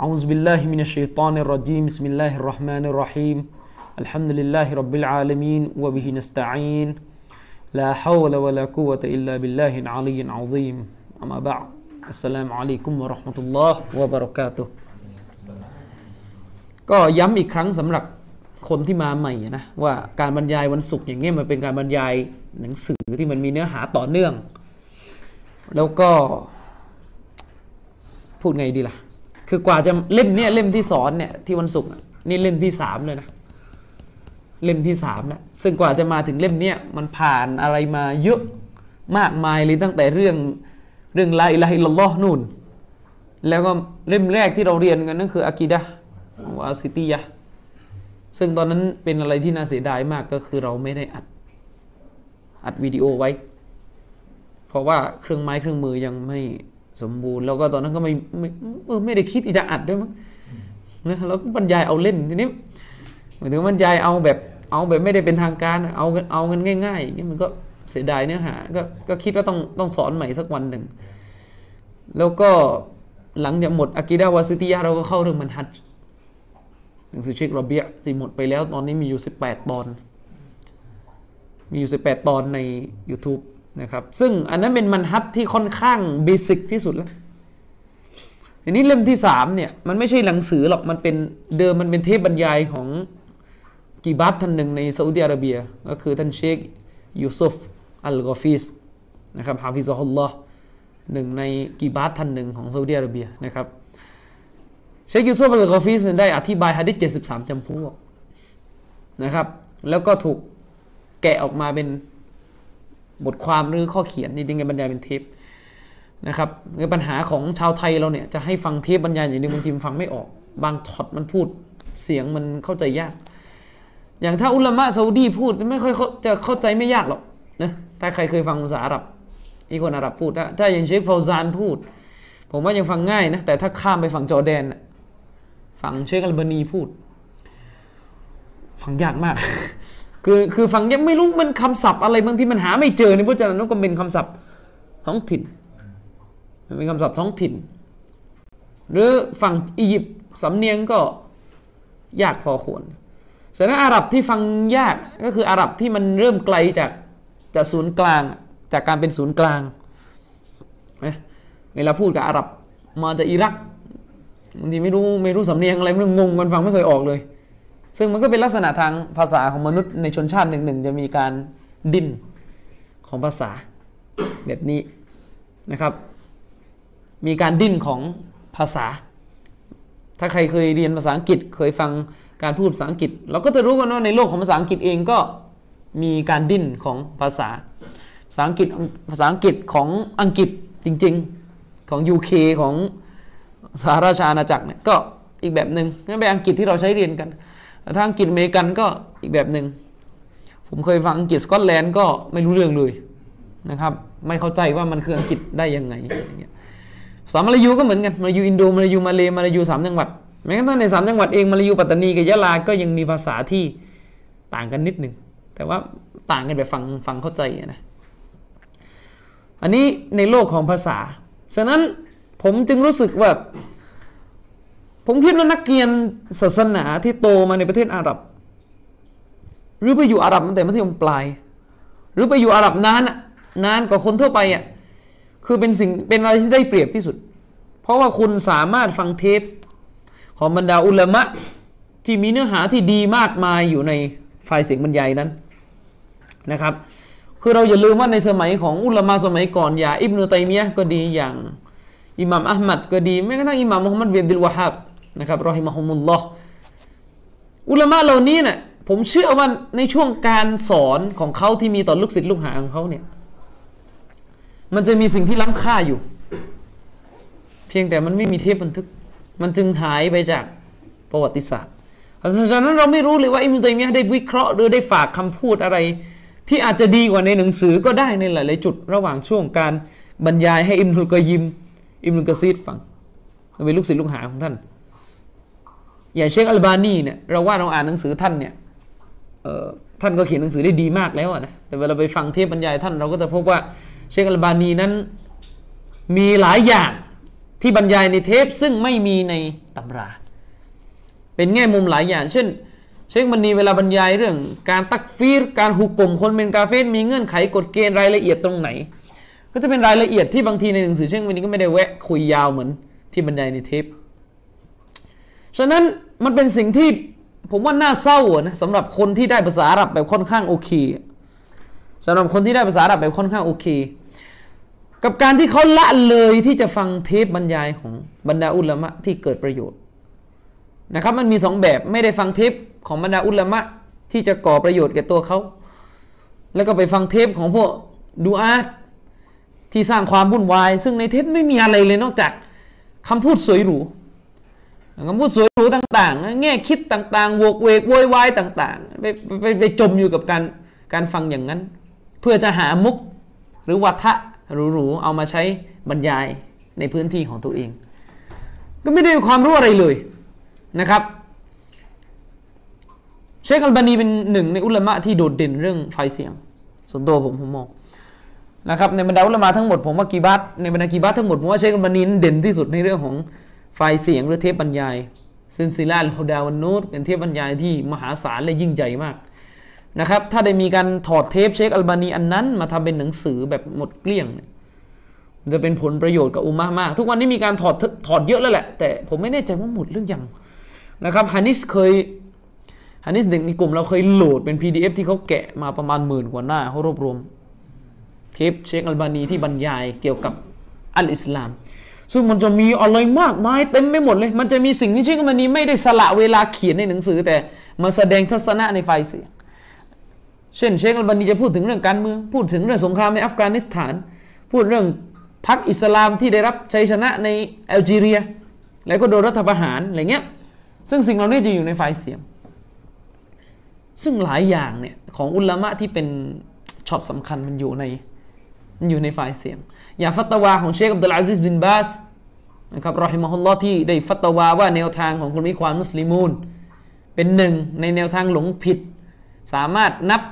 أعوذ بالله من الشيطان الرجيم بسم الله الرحمن الرحيم الحمد لله رب العالمين وبه نستعين لا حول ولا قوة إلا بالله العلي العظيم أما بعد السلام عليكم ورحمة الله وبركاته ก็ย้ำอีกครั้งสำหรับคนที่มาใหม่นะว่าการบรรยายวันศุกร์อย่างเงี้ยมันเป็นการบรรยายหนังสือที่มันมีเนื้อหาต่อเนื่อง แล้วก็พูดไงดีล่ะ คือกว่าจะเล่มเนี้ยเล่มที่สอนเนี่ยที่วันศุกร์นี่เล่มที่สามเลยนะเล่มที่สามแล้วซึ่งกว่าจะมาถึงเล่มเนี้ยมันผ่านอะไรมาเยอะมากมายเลยตั้งแต่เรื่องเรื่องลาอิลาฮิลลอฮ์นู่น แล้วก็เล่มแรกที่เราเรียนกันนั่นคืออากีดะวาซิตียะซึ่งตอนนั้นเป็นอะไรที่น่าเสียดายมากก็คือเราไม่ได้อัดอัดวิดีโอไว้ เพราะว่าเครื่องไม้เครื่องมือยังไม่ สมบูรณ์แล้วก็ตอนนั้นก็ไม่ไม่ไม่ได้คิดจะอัดด้วยมั้งนะแล้วก็บรรยายเอาเล่นทีนี้หมายถึงบรรยายเอาแบบเอาแบบไม่ได้เป็นทางการเอาเอากันง่ายๆอย่างนี้มันก็เสียดายเนื้อหาก็ก็คิดว่าต้องต้องสอนใหม่สักวันหนึ่ง แล้วก็หลังจากหมดอากิดาวาซิติยะเราก็เข้าเรื่องมันฮัจหนังสือเชคโรเบียสิหมดไปแล้ว ตอนนี้มีอยู่18ตอน มีอยู่18ตอนใน YouTube นะครับซึ่งอันนั้นเป็นمنهجที่ค่อนข้าง basic ที่สุดแล้วทีนี้เล่มที่สามเนี่ยมันไม่ใช่หนังสือหรอกมันเป็นเดิมมันเป็นเทปบรรยายของكبارท่านหนึ่งในซาอุดิอาระเบีย ก็คือท่านเชคยูซุฟอัลกอฟิสนะครับحفظه اللهหนึ่งในكبارท่านหนึ่งของซาอุดิอาระเบียนะครับเชคยูซุฟอัลกอฟิสได้อธิบายฮะดิษ73จำพวกนะครับแล้วก็ถูกแกะออกมาเป็น บทความหรือข้อเขียนนี่จริงๆบรรยายเป็นเทปนะครับในปัญหาของชาวไทยเราเนี่ยจะให้ฟังเทปบรรยายอย่างนี้บางทีฟังไม่ออก บางช็อตมันพูดเสียงมันเข้าใจยาก อย่างถ้าอุลามะซาอุดีพูดจะไม่ค่อยจะเข้าใจไม่ยากหรอกนะถ้าใครเคยฟังภาษาอาหรับอีกคนอาหรับพูด ถ้าถ้าอย่างเชคฟาวซานพูด ผมว่ายังฟังง่ายนะ แต่ถ้าข้ามไปฝั่งจอร์แดนฝั่งเชคอัลบานีพูด ฟังยากมาก คือคือฟังยังไม่รู้มันคำศัพท์อะไรบางที่มันหาไม่เจอในพจนานุกรมเป็นคำศัพท์ท้องถิ่นมันเป็นคำศัพท์ท้องถิ่น หรือฝั่งอียิปต์สำเนียงก็ยากพอควรฉะนั้นอาหรับที่ฟังยากก็คืออาหรับที่มันเริ่มไกลจากจากศูนย์กลางจากการเป็นศูนย์กลางเวลาพูดกับอาหรับมาจากอิรักบางทีไม่รู้ไม่รู้สำเนียงอะไรมันงงมันฟังไม่เคยออกเลย ซึ่งมันก็เป็นลักษณะทางภาษาของมนุษย์ในชนชาติหนึ่งๆจะมีการดิ้นของภาษาแบบนี้นะครับ มีการดิ้นของภาษา ถ้าใครเคยเรียนภาษาอังกฤษเคยฟังการพูดภาษาอังกฤษ เราก็จะรู้กันว่าในโลกของภาษาอังกฤษเองก็มีการดิ้นของภาษา ภาษาอังกฤษภาษาอังกฤษของอังกฤษจริง ๆของ UK ของสหราชอาณาจักรเนี่ยก็อีกแบบหนึ่งนั่นเป็นอังกฤษที่เราใช้เรียนกัน ถ้าอังกฤษอเมริกันก็อีกแบบหนึ่งผมเคยฟังอังกฤษสกอตแลนด์ก็ไม่รู้เรื่องเลยนะครับ ไม่เข้าใจว่ามันคืออังกฤษได้ยังไงอย่างเงี้ยภาษามาลายูก็เหมือนกันมาลายูอินโดมาลายูมาเลมาลายูสามจังหวัดแม้กระทั่งในสามจังหวัดเองมาลายูปัตตานีกับยะลาก็ยังมีภาษาที่ต่างกันนิดหนึ่งแต่ว่าต่างกันแบบฟังฟังเข้าใจนะอันนี้ในโลกของภาษา ฉะนั้นผมจึงรู้สึกว่า ผมคิดว่านักเรียนศาสนาที่โตมาในประเทศอาหรับ หรือไปอยู่อาหรับตั้งแต่มัธยมปลาย หรือไปอยู่อาหรับนานนานกว่าคนทั่วไปอะคือเป็นสิ่งเป็นอะไรที่ได้เปรียบที่สุด เพราะว่าคุณสามารถฟังเทป ของบรรดาอุลามะที่มีเนื้อหาที่ดีมากมายอยู่ในไฟล์เสียงบรรยายนั้นนะครับ คือเราอย่าลืมว่าในสมัยของอุลามะสมัยก่อนอย่างอิบนุตัยมียะก็ดีอย่างอิหม่ามอัลมัดก็ดีแม้กระทั่งอิหม่ามมุฮัมมัดเบียดิลวะฮับ นะครับรอฮิมะฮุมุลลอฮ์อุลามะเหล่านี้เนะ่ยผมเชื่อว่าในช่วงการสอนของเขาที่มีต่อลูกศิษย์ลูกหาของเขาเนี่ย มันจะมีสิ่งที่ล้ำค่าอยู่ เพียงแต่มันไม่มีเทปบันทึก มันจึงหายไปจากประวัติศาสตร์เพราะฉะนั้นเราไม่รู้เลยว่าอิมตัยมียะได้วิเคราะห์หรือได้ฝากคำพูดอะไร ที่อาจจะดีกว่าในหนังสือก็ได้ในหลาย ๆ จุดระหว่างช่วงการบรรยายให้อิมนุลกอยิม อิมนุลกซีดฟังเป็นลูกศิษย์ลูกหาของท่าน อย่างเชคอัลบานีเนี่ยเราว่าเราอ่านหนังสือท่านเนี่ยท่านก็เขียนหนังสือได้ดีมากแล้วนะแต่เวลาไปฟังเทปบรรยายท่านเราก็จะพบว่าเชคอัลบานีนั้นมีหลายอย่างที่บรรยายในเทปซึ่งไม่มีในตำรา เป็นแง่มุมหลายอย่าง เช่น เชคมันนีเวลาบรรยายเรื่อง การตักฟีรการหุกกลมคนเป็นกาเฟสมีเงื่อนไขกฎเกณฑ์รายละเอียดตรงไหน ก็จะเป็นรายละเอียดที่บางทีในหนังสือเชคมันนีก็ไม่ได้แวะคุยยาวเหมือนที่บรรยายในเทป ฉะนั้นมันเป็นสิ่งที่ผมว่าน่าเศร้านะสำหรับคนที่ได้ภาษาอาหรับแบบค่อนข้างโอเคสำหรับคนที่ได้ภาษาอาหรับแบบค่อนข้างโอเค กับการที่เขาละเลยที่จะฟังเทปบรรยายของบรรดาอุลามะที่เกิดประโยชน์นะครับ มันมีสองแบบไม่ได้ฟังเทปของบรรดาอุลามะที่จะก่อประโยชน์แก่ตัวเขา แล้วก็ไปฟังเทปของพวกดูอาที่สร้างความวุ่นวาย ซึ่งในเทปไม่มีอะไรเลยนอกจากคำพูดสวยหรู คำพูดสวยหรูต่างๆแง่คิดต่างๆโวกเวกโวยวายต่างๆไปไปไปจมอยู่กับการการฟังอย่างนั้น เพื่อจะหามุกหรือวัฒะหรูๆเอามาใช้บรรยายในพื้นที่ของตัวเอง ก็ไม่ได้ความรู้อะไรเลยนะครับเชคอัลบานีเป็นหนึ่งในอุลามะที่โดดเด่นเรื่องไฟเสียง ส่วนตัวผมผมมองนะครับในบรรดาอุลามะทั้งหมดผมว่ากีบัตในบรรดากีบัตทั้งหมดผมว่าเชคอัลบานีเด่นที่สุดในเรื่องของ ไฟเสียงหรือเทปบรรยายسلسلة الهدى والنورเป็นเทปบรรยายที่มหาศาลและยิ่งใหญ่มากนะครับถ้าได้มีการถอดเทปเชคอัลบานีอันนั้น มาทำเป็นหนังสือแบบหมดเกลี้ยง จะเป็นผลประโยชน์กับอุมมะฮ์มาก ทุกวันนี้มีการถอดถอดเยอะแล้วแหละ แต่ผมไม่แน่ใจว่าหมดหรือยังนะครับฮานิสเคยฮานิสเด็กในกลุ่มเราเคยโหลดเป็น PDF ที่เขาแกะมาประมาณหมื่นกว่าหน้าเขารวบรวม เทปเชคอัลบานีที่บรรยายเกี่ยวกับอัลอิสลาม ซึ่งมันจะมีอะไรมากมายเต็มไปหมดเลย มันจะมีสิ่งที่เชคอัลบานีไม่ได้สละเวลาเขียนในหนังสือ แต่มาแสดงทัศนะในไฟเสียงเช่นเชคอัลบานีจะพูดถึงเรื่องการเมือง พูดถึงเรื่องสงครามในอัฟกานิสถาน พูดเรื่องพรรคอิสลามที่ได้รับชัยชนะในแอลจีเรีย แล้วก็โดนรัฐประหารอะไรเงี้ย ซึ่งสิ่งเหล่านี้จะอยู่ในไฟล์เสียง ซึ่งหลายอย่างเนี่ยของอุลามะที่เป็นช็อตสำคัญมันอยู่ใน อยู่ในไฟล์เสียง อย่างฟัตวาของเชคอับดุลอาซิสบินบาสนะครับرحمه اللهที่ได้ฟัตวาว่าแนวทางของคนมีความมุสลิมูนเป็นหนึ่งในแนวทางหลงผิด สามารถนับ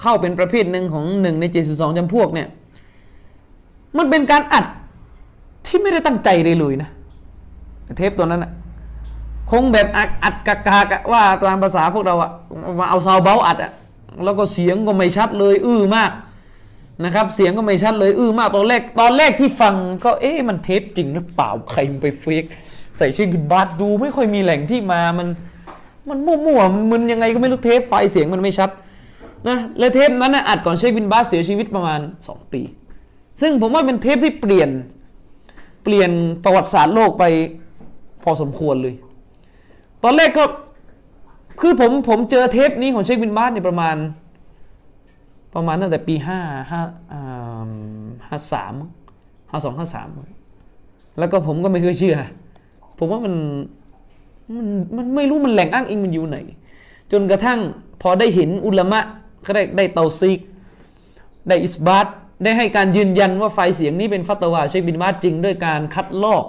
เข้าเป็นประเภทหนึ่งของหนึ่งใน 72จำพวกเนี่ยมันเป็นการอัดที่ไม่ได้ตั้งใจเลยเลยนะเทปตัวนั้นอะคงแบบอัดอัดกากากว่าตามภาษาพวกเราอะมาเอาซาวเบลอัดอะแล้วก็เสียงก็ไม่ชัดเลย อื้อมาก นะครับ เสียงก็ไม่ชัดเลยอื้อมากตอนแรกตอนแรกที่ฟังก็เอ๊ะมันเทปจริงหรือเปล่าใครไปเฟกใส่ชื่อบินบาสดูไม่ค่อยมีแหล่งที่มามันมันมั่วๆมันยังไงก็ไม่รู้เทปไฟเสียงมันไม่ชัดนะและเทปนั้นนะอัดก่อนเชคบินบาสเสียชีวิตประมาณ 2 ปี ซึ่งผมว่าเป็นเทปที่เปลี่ยนเปลี่ยนประวัติศาสตร์โลกไปพอสมควรเลย ตอนแรกก็คือผมผมเจอเทปนี้ของเชคบินบาสเนี่ยประมาณ ประมาณตั้งแต่ปีห้าห้าห้าสามห้าสองห้าสามแล้วก็ผมก็ไม่เคยเชื่อ ผมว่ามันมันมันไม่รู้มันแหล่งอ้างอิงมันอยู่ไหน จนกระทั่งพอได้เห็นอุลามะเขาได้ได้เตาซีก ได้อิสบาตได้ให้การยืนยันว่าไฟเสียงนี้เป็นฟัตวาเชคบินบาสจริงด้วยการคัดลอก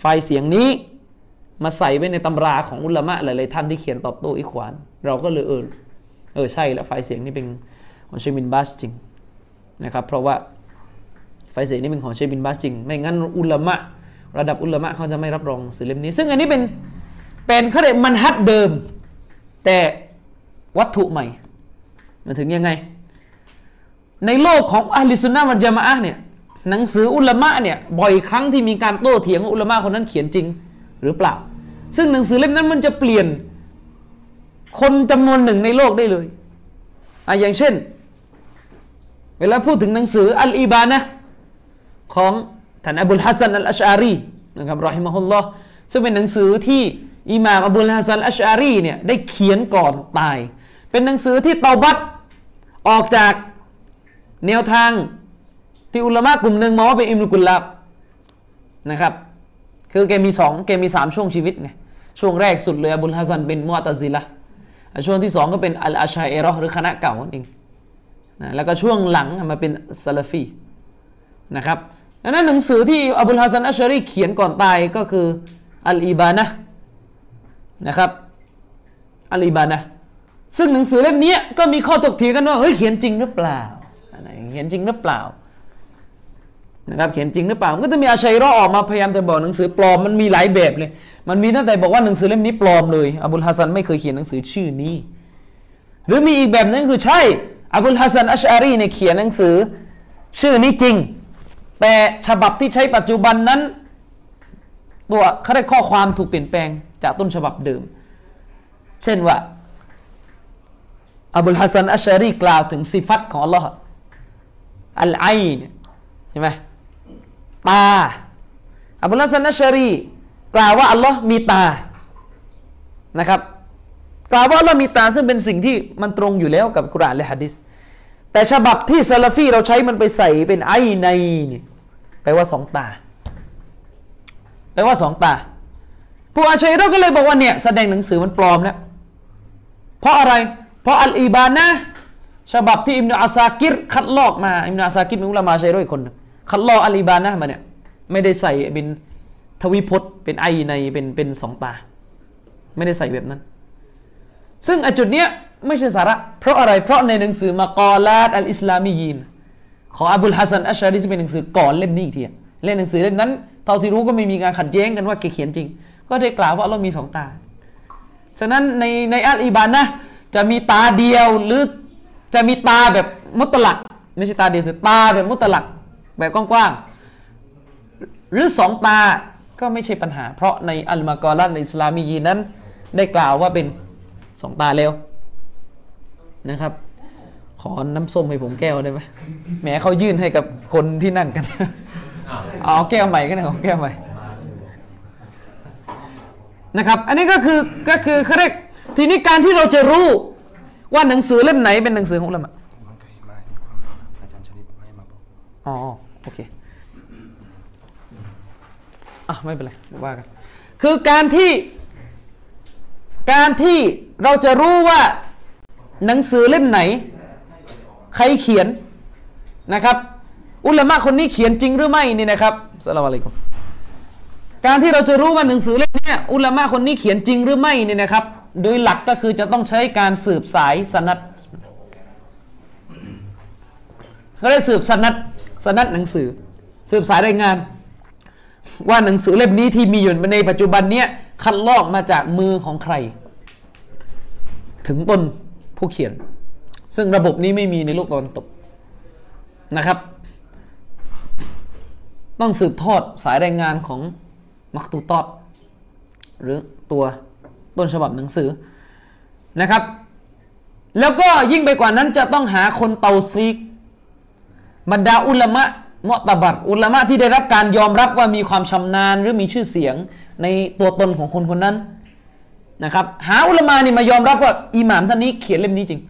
ไฟล์เสียงนี้มาใส่ไว้ในตำราของอุลามะหลายๆท่านที่เขียนตอบโต้อิควาน เราก็เลยเออเออใช่แล้วไฟล์เสียงนี้เป็น ของเชคบินบาสจริงนะครับเพราะว่าไฟล์เสียงนี้เป็นของเชคบินบาสจริง ไม่งั้นอุลามะ ระดับอุลามะเขาจะไม่รับรองสื่อเล่มนี้ ซึ่งอันนี้เป็นเป็นเขาเรียกمنهجเดิม แต่วัตถุใหม่มันถึงยังไง ในโลกของأهل السنة والجماعةเนี่ยหนังสืออุลามะเนี่ยบ่อยครั้งที่มีการโต้เถียงอุลามะคนนั้นเขียนจริงหรือเปล่า ซึ่งหนังสือเล่มนั้นมันจะเปลี่ยนคนจำนวนหนึ่งในโลกได้เลยอะอย่างเช่น เวลาพูดถึงหนังสืออัลอีบานะของท่านอับุลฮัสซันอัลอัชอารีนะครับرحمه اللهซึ่งเป็นหนังสือที่อิหม่ามอับุลฮัสซันอัชอารีเนี่ยได้เขียนก่อนตาย เป็นหนังสือที่توبةออกจากแนวทางที่อุลามะกลุ่มหนึ่งมองว่าเป็นอิมรุกุลลาบนะครับคือแกมีสองแกมีสามช่วงชีวิตไงช่วงแรกสุดเลยอบุลฮัสซันเป็นมุอตซิละช่วงที่สองก็เป็นอัลอาชัยเอรอหรือคณะเก่านั่นเอง นะแล้วก็ช่วงหลังมาเป็นซาลฟีนะครับดังนั้นหนังสือที่อับุลฮัสซันอัชรีเขียนก่อนตายก็คืออัลอีบานะนะครับอัลอีบานะซึ่งหนังสือเล่มนี้ก็มีข้อถกเถียงกันว่าเฮ้ยเขียนจริงหรือเปล่าเขียนจริงหรือเปล่านะครับเขียนจริงหรือเปล่าก็จะมีอาชัยรอออกมาพยายามจะบอกหนังสือปลอมมันมีหลายแบบเลย มันมีตั้งแต่บอกว่าหนังสือเล่มนี้ปลอมเลยอับุลฮัสซันไม่เคยเขียนหนังสือชื่อนี้ หรือมีอีกแบบนึงคือใช่ อับุลฮัสซันอัชอารีเนี่ยเขียนหนังสือ ชื่อนี้จริง แต่ฉบับที่ใช้ปัจจุบันนั้น ตัวเขาได้ข้อความถูกเปลี่ยนแปลงจากต้นฉบับเดิม เช่นว่าอับุลฮัสซันอัชอารีกล่าวถึงصفاتของอัลลอฮ์العينเนี่ยใช่ไหมตาอับุลฮัสซันอัชอารีกล่าวว่าอัลลอฮ์มีตานะครับ กล่าวว่าอัลลอฮ์มีตาซึ่งเป็นสิ่งที่มันตรงอยู่แล้วกับกุรอานและฮะดิษแต่ฉบับที่ซาลาฟีเราใช้มันไปใส่เป็นไอในนี่แปลว่าสองตาแปลว่าสองตาผู้อาชัยเราก็เลยบอกว่าเนี่ยแสดงหนังสือมันปลอมแล้วเพราะอะไร เพราะอัลอีบานะฉบับที่อิมนุอาซากิรคัดลอกมาอิมนุอาซากิรเป็นอุลามะชัยรอยคนคัดลอกอัลอีบานะมาเนี่ยไม่ได้ใส่เป็นทวิพจน์เป็นไอในเป็นเป็นสองตา ไม่ได้ใส่แบบนั้น ซึ่งอจุดเนี้ยไม่ใช่สาระ เพราะอะไรเพราะในหนังสือมากอลาตอัลอิสลามียีนของอับุลฮัสซันอัชชารีซึ่งเป็นหนังสือก่อนเล่มนี้อีกทีเล่มหนังสือเล่มนั้นเท่าที่รู้ก็ไม่มีการขัดแย้งกันว่าเขียนจริง ก็ได้กล่าวว่าเรามีสองตา ฉะนั้นในในอัลอีบานนะจะมีตาเดียวหรือจะมีตาแบบมุตลัก ไม่ใช่ตาเดียวสิตาแบบมุตลักแบบกว้างๆหรือสองตาก็ไม่ใช่ปัญหา เพราะในอัลมากอลันในอิสลามียีนั้นได้กล่าวว่าเป็น สองตาแล้วนะครับ ขอน้ำส้มให้ผมแก้วได้ไหมแหมเขายื่นให้กับคนที่นั่งกัน เอาแก้วใหม่ก็ได้เอาแก้วใหม่นะครับ อันนี้ก็คือก็คือเขาเรียกทีนี้การที่เราจะรู้ว่าหนังสือเล่มไหนเป็นหนังสือของเราอะมันเคยอ๋อโอเคอะไม่เป็นไรว่ากันคือการที่การที่ เราจะรู้ว่าหนังสือเล่มไหน ใครเขียนนะครับ อุลามะคนนี้เขียนจริงหรือไม่นี่นะครับสลามอะลัยกุมการที่เราจะรู้ว่าหนังสือเล่มนี้อุลามะคนนี้เขียนจริงหรือไม่นี่นะครับ โดยหลักก็คือจะต้องใช้การสืบสายสนัดเขาได้สืบสนัดสนัดหนังสือ สืบสายรายงาน ว่าหนังสือเล่มนี้ที่มีอยู่ในปัจจุบันเนี้ยคัดลอกมาจากมือของใคร ถึงต้นผู้เขียน ซึ่งระบบนี้ไม่มีในโลกตะวันตกนะครับ ต้องสืบทอดสายรายงานของมักตูตอดหรือตัวต้นฉบับหนังสือนะครับ แล้วก็ยิ่งไปกว่านั้นจะต้องหาคนเตาซีกบรรดาอุลามะมอตบัดอุลามะที่ได้รับการยอมรับว่ามีความชำนาญหรือมีชื่อเสียงในตัวตนของคนคนนั้น นะครับหาอุลามะนี่มายอมรับว่าอิหม่ามท่านนี้เขียนเล่มนี้จริง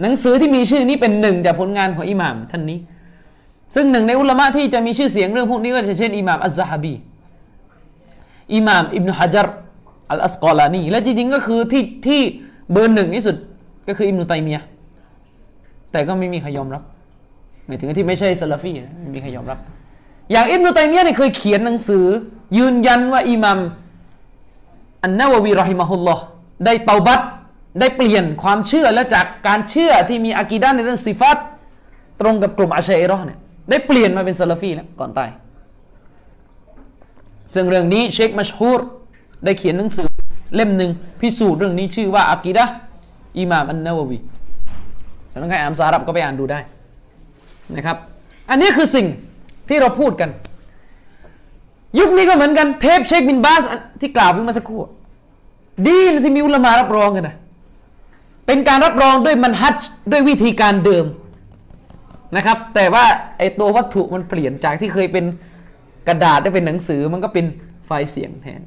หนังสือที่มีชื่อนี้เป็นหนึ่งจากผลงานของอิหม่ามท่านนี้ ซึ่งหนึ่งในอุลามะที่จะมีชื่อเสียงเรื่องพวกนี้ก็จะเช่นอิหม่ามอัซซะฮบีอิหม่ามอิบนุฮะจัรอัลอัสกอลานีและจริงๆก็คือที่ที่เบอร์หนึ่งที่สุดก็คืออิบนุตัยมียะแต่ก็ไม่มีใครยอมรับหมายถึงที่ไม่ใช่ซาลาฟีนะไม่มีใครยอมรับ อย่างอิบนุตัยมียะเนี่ยเคยเขียนหนังสือ ยืนยันว่าอิหมัม อันนาววีรอฮิมะฮุลลอฮ์ได้เตาบัตได้เปลี่ยนความเชื่อและจากการเชื่อที่มีอากีดะห์ในเรื่องสิฟัตตรงกับกลุ่มอาชัยรอเนี่ยได้เปลี่ยนมาเป็นซาลฟีแล้วก่อนตายซึ่งเรื่องนี้เชคมัชฮูรได้เขียนหนังสือเล่มหนึ่งพิสูจน์เรื่องนี้ชื่อว่าอากีดะอิหม่ามอันนาววีถ้าใครอ่านภารับก็ไปอ่านดูได้นะครับ อันนี้คือสิ่งที่เราพูดกัน ยุคนี้ก็เหมือนกันเทปเชคบินบาสที่กล่าวเพิ่งมาสักครู่ ดีนะที่มีอุลมารับรองกันนะเป็นการรับรองด้วยมันฮัจด้วยวิธีการเดิมนะครับ แต่ว่าไอตัววัตถุมันเปลี่ยนจากที่เคยเป็นกระดาษได้เป็นหนังสือมันก็เป็นไฟล์เสียงแทน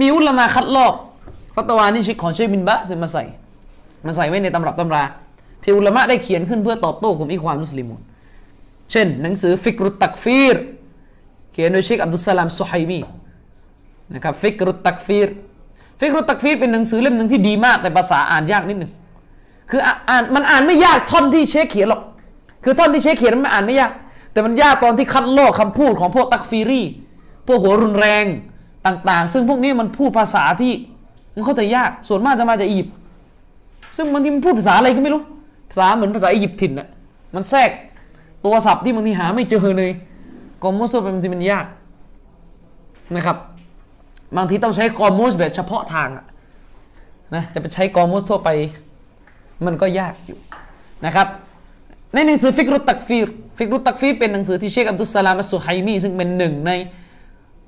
มีอุลมาคัดลอกฟัตวานี่ชิคของเชคบินบาสมาใส่มาใส่ไว้ในตำรับตำรา ที่อุลมะได้เขียนขึ้นเพื่อตอบโต้กลุ่มอิควานมุสลิมุนเช่น หนังสือฟิกรุตตักฟีร เขียนโดยเชคอับดุลสลามสุไฮมีนะครับฟิกรุตตักฟีร ฟิกรุตักฟีรเป็นหนังสือเล่มหนึ่งที่ดีมากแต่ภาษาอ่านยากนิดหนึ่งคืออ่านมันอ่านไม่ยากท่อนที่เชคเขียนหรอก คือท่อนที่เชคเขียนมันอ่านไม่ยาก แต่มันยากตอนที่คัดลอกคำพูดของพวกตักฟีรีพวกหัวรุนแรงต่าง ๆ ซึ่งพวกนี้มันพูดภาษาที่มันเข้าใจยากส่วนมากจะมาจากอียิปต์ซึ่งบางทีมันพูดภาษาอะไรก็ไม่รู้ ภาษาเหมือนภาษาอียิปต์ถิ่นน่ะมันแทรกตัวศัพท์ที่บางทีหาไม่เจอเลยกอมุสบางทีมันยากนะครับ บางทีต้องใช้กอมุสแบบเฉพาะทางนะจะไปใช้กอมุสทั่วไป มันก็ยากอยู่นะครับในหนังสือฟิกรุตักฟีรฟิกรุตักฟีรเป็นหนังสือที่เชคอับดุสสลามอัสสุไฮมีซึ่งเป็นหนึ่งใน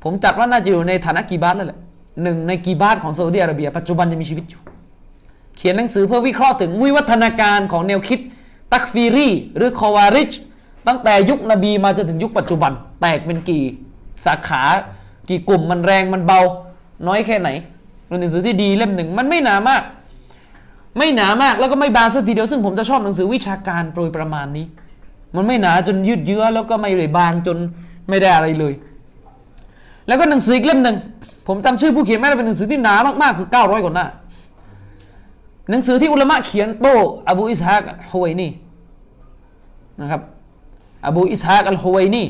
ผมจัดว่าน่าจะอยู่ในฐานะกีบาตแล้วแหละหนึ่งในกีบาตของซาอุดิอาระเบีย ปัจจุบันยังมีชีวิตอยู่ เขียนหนังสือเพื่อวิเคราะห์ถึงวิวัฒนาการของแนวคิดตักฟีรีหรือคอวาริชตั้งแต่ยุคนบีมาจนถึงยุคปัจจุบัน แตกเป็นกี่สาขา กี่กลุ่มมันแรงมันเบา น้อยแค่ไหนเป็นหนังสือที่ดีเล่มหนึ่งมันไม่หนามาก ไม่หนามากแล้วก็ไม่บางสักทีเดียวซึ่งผมจะชอบหนังสือวิชาการโดยประมาณนี้ มันไม่หนาจนยืดเยื้อแล้วก็ไม่เลยบางจนไม่ได้อะไรเลย แล้วก็หนังสืออีกเล่มหนึ่งผมจำชื่อผู้เขียนไม่ได้เป็นหนังสือที่หนามากๆคือ900กว่าหน้าหนังสือที่อุลมะเขียนโตอบูอิสฮากฮุไวนีนะครับอบูอิสฮากอัลฮุไวนี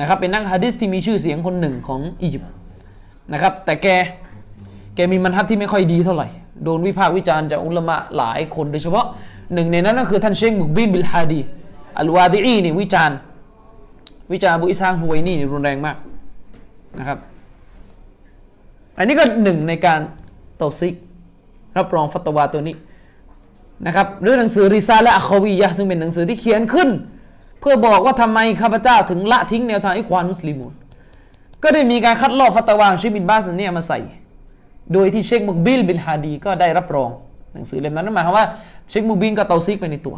นะครับเป็นนักฮะดิษที่มีชื่อเสียงคนหนึ่งของอียิปต์นะครับ แต่แกแกมีมันฮัดที่ไม่ค่อยดีเท่าไหร่ โดนวิพากษ์วิจารณ์จากอุลามะหลายคนโดยเฉพาะหนึ่งในนั้นก็คือท่านเชคมุกบินบิลฮาดีอัลวาดีอีนี่วิจารณ์ วิจารณ์บูอิสฮากฮุไวนี่นี่รุนแรงมากนะครับ อันนี้ก็หนึ่งในการتوثيق รับรองฟัตวาตัวนี้นะครับหรือหนังสือริซาและอัควียะซึ่งเป็นหนังสือที่เขียนขึ้น พื่อบอกว่าทำไมข้าพเจ้าถึงละทิ้งแนวทางอิควานมุสลิมูนก็ได้มีการคัดลอกฟัตวาเชคบินบาสเนี่ยมาใส่ โดยที่เชคมุกบิลบินฮาดีก็ได้รับรอง หนังสือเล่มนั้นหมายความว่าเชคมุกบิลก็توثيقไปในตัว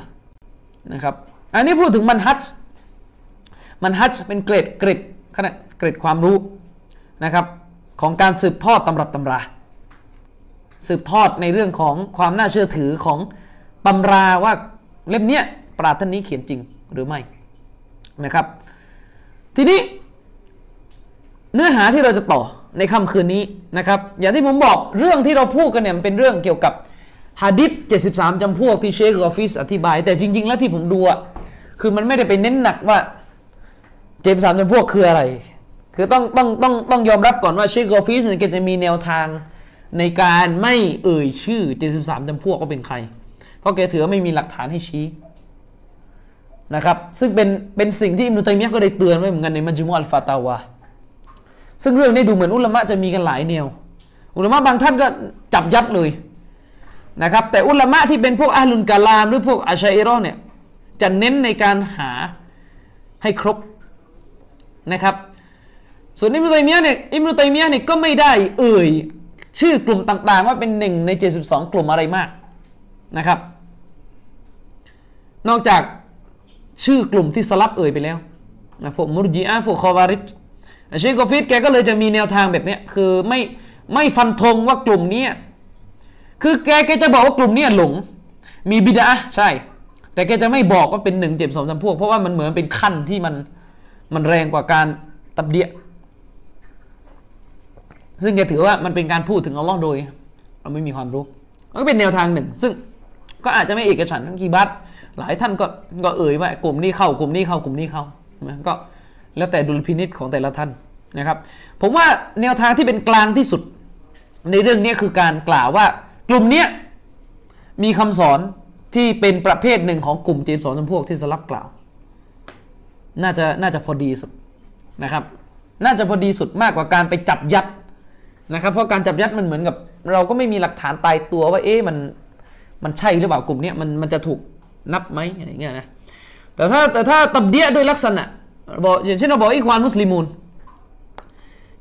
นะครับ อันนี้พูดถึงمنهج منهجเป็นเกรดเกรดขนาดเกรดความรู้นะครับของการสืบทอดตำรับตำรา สืบทอดในเรื่องของความน่าเชื่อถือของตำราว่าเล่มเนี้ยปราท่านนี้เขียนจริงหรือไม่ นะครับ ทีนี้เนื้อหาที่เราจะต่อในค่ำคืนนี้นะครับ อย่างที่ผมบอกเรื่องที่เราพูดกันเนี่ยมันเป็นเรื่องเกี่ยวกับฮะดิษ73 จำพวกที่เชคกอฟิสอธิบาย แต่จริง ๆ แล้วที่ผมดูอะคือมันไม่ได้ไปเน้นหนักว่า73จำพวกคืออะไร คือต้องต้องต้องต้องยอมรับก่อนว่าเชคกอฟิสเนี่ยจะมีแนวทางในการไม่เอ่ยชื่อ 73 จำพวกว่าเป็นใคร เพราะแกถือไม่มีหลักฐานให้ชี้ นะครับซึ่งเป็นเป็นสิ่งที่อิมนุตัยมียะก็ได้เตือนไว้เหมือนกันในมัจมุอัลฟาตาวาซึ่งเรื่องนี้ดูเหมือนอุลามะจะมีกันหลายแนว อุลามะบางท่านก็จับยัดเลยนะครับแต่อุลามะที่เป็นพวกอาลุนกาลามหรือพวกอาชัยรอเนี่ยจะเน้นในการหาให้ครบนะครับส่วนอิมรุตัยมียะเนี่ยอิมรุตัยมียะเนี่ยก็ไม่ได้เอ่ยชื่อกลุ่มต่างๆ ว่าเป็นหนึ่งใน 72 กลุ่มอะไรมากนะครับ นอกจาก ชื่อกลุ่มที่สลับเอ่ยไปแล้วนะพวกมุรจีอาพวกคอวาริชเชคกอฟิดแกก็เลยจะมีแนวทางแบบนี้คือไม่ไม่ฟันธงว่ากลุ่มนี้คือแกแกจะบอกว่ากลุ่มนี้หลง มีบิดาใช่ แต่แกจะไม่บอกว่าเป็นหนึ่งเจ็บสองจำพวก เพราะว่ามันเหมือนเป็นขั้นที่มันมันแรงกว่าการตับเดีย ซึ่งแกถือว่ามันเป็นการพูดถึงอัลลอฮ์โดย เราไม่มีความรู้ มันก็เป็นแนวทางหนึ่ง ซึ่งก็อาจจะไม่เอกฉันท์ทั้งกีบัต หลายท่านก็ก็เอ่ยว่ากลุ่มนี้เข้ากลุ่มนี้เข้ากลุ่มนี้เข้าก็แล้วแต่ดุลพินิษของแต่ละท่านนะครับ ผมว่าแนวทางที่เป็นกลางที่สุด ในเรื่องนี้คือการกล่าวว่ากลุ่มนี้มีคำสอนที่เป็นประเภทหนึ่งของกลุ่มเจมสอนจำพวกที่สลับกล่าว น่าจะน่าจะพอดีสุดนะครับ น่าจะพอดีสุดมากกว่าการไปจับยัดนะครับ เพราะการจับยัดมันเหมือนกับ เราก็ไม่มีหลักฐานตายตัวว่า เอ๊ะมันมันใช่หรือเปล่ากลุ่มนี้มันมันจะถูก นับไหมอะไรเงี้ยนะแต่ถ้าแต่ถ้าตับเดียด้วยลักษณะบอกอย่างเช่นเราบอกอีควานมุสลิมูน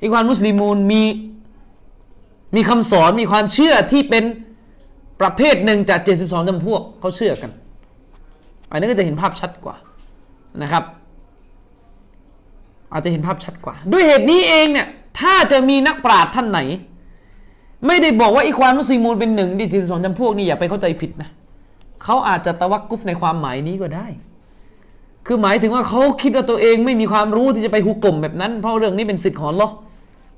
อีควานมุสลิมูนมีมีคำสอนมีความเชื่อที่เป็นประเภทหนึ่งจาก 72จำพวกเขาเชื่อกัน อันนี้ก็จะเห็นภาพชัดกว่านะครับ อาจจะเห็นภาพชัดกว่า ด้วยเหตุนี้เองเนี่ยถ้าจะมีนักปราชญ์ท่านไหน ไม่ได้บอกว่าอีควานมุสลิมูนเป็นหนึ่งที่72จำพวกนี่อย่าไปเข้าใจผิดนะ เขาอาจจะตะวักกุฟในความหมายนี้ก็ได้ คือหมายถึงว่าเขาคิดว่าตัวเองไม่มีความรู้ที่จะไปหุกกลมแบบนั้น เพราะเรื่องนี้เป็นสิทธิ์ของลอ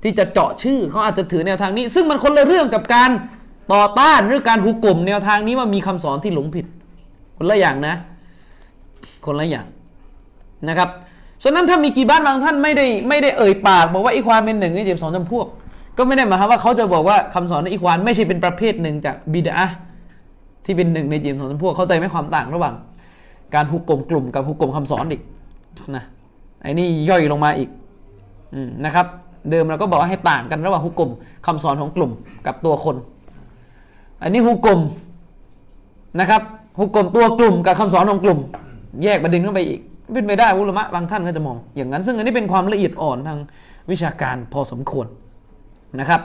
ที่จะเจาะชื่อเขาอาจจะถือแนวทางนี้ ซึ่งมันคนละเรื่องกับการต่อต้านหรือการหุกกลมแนวทางนี้ว่ามีคำสอนที่หลงผิด คนละอย่างนะ คนละอย่างนะครับฉะนั้นถ้ามีกี่บ้านบางท่านไม่ได้ไม่ได้เอ่ยปาก บอกว่าอีควานเป็นหนึ่งในเจ็บสองจำพวก ก็ไม่ได้หมายความว่าเขาจะบอกว่าคำสอนในอีควานไม่ใช่เป็นประเภทหนึ่งจากบิดา ที่เป็นหนึ่งในเจมสองจำพวกเข้าใจไหมความต่างระหว่าง การหุกกลมกลุ่มกับหุกกลมคำสอนอีกนะไอ้นี่ย่อยลงมาอีกอนะครับ เดิมเราก็บอกให้ต่างกันระหว่างหุกกลมคำสอนของกลุ่มกับตัวคน อันนี้หุกกลมนะครับหุกกลมตัวกลุ่มกับคำสอนของกลุ่ม แยกประเด็นเข้าไปอีก เป็นไปได้อุลมะบางท่านก็จะมอง อย่างนั้น ซึ่งอันนี้เป็นความละเอียดอ่อนทางวิชาการพอสมควรนะครับ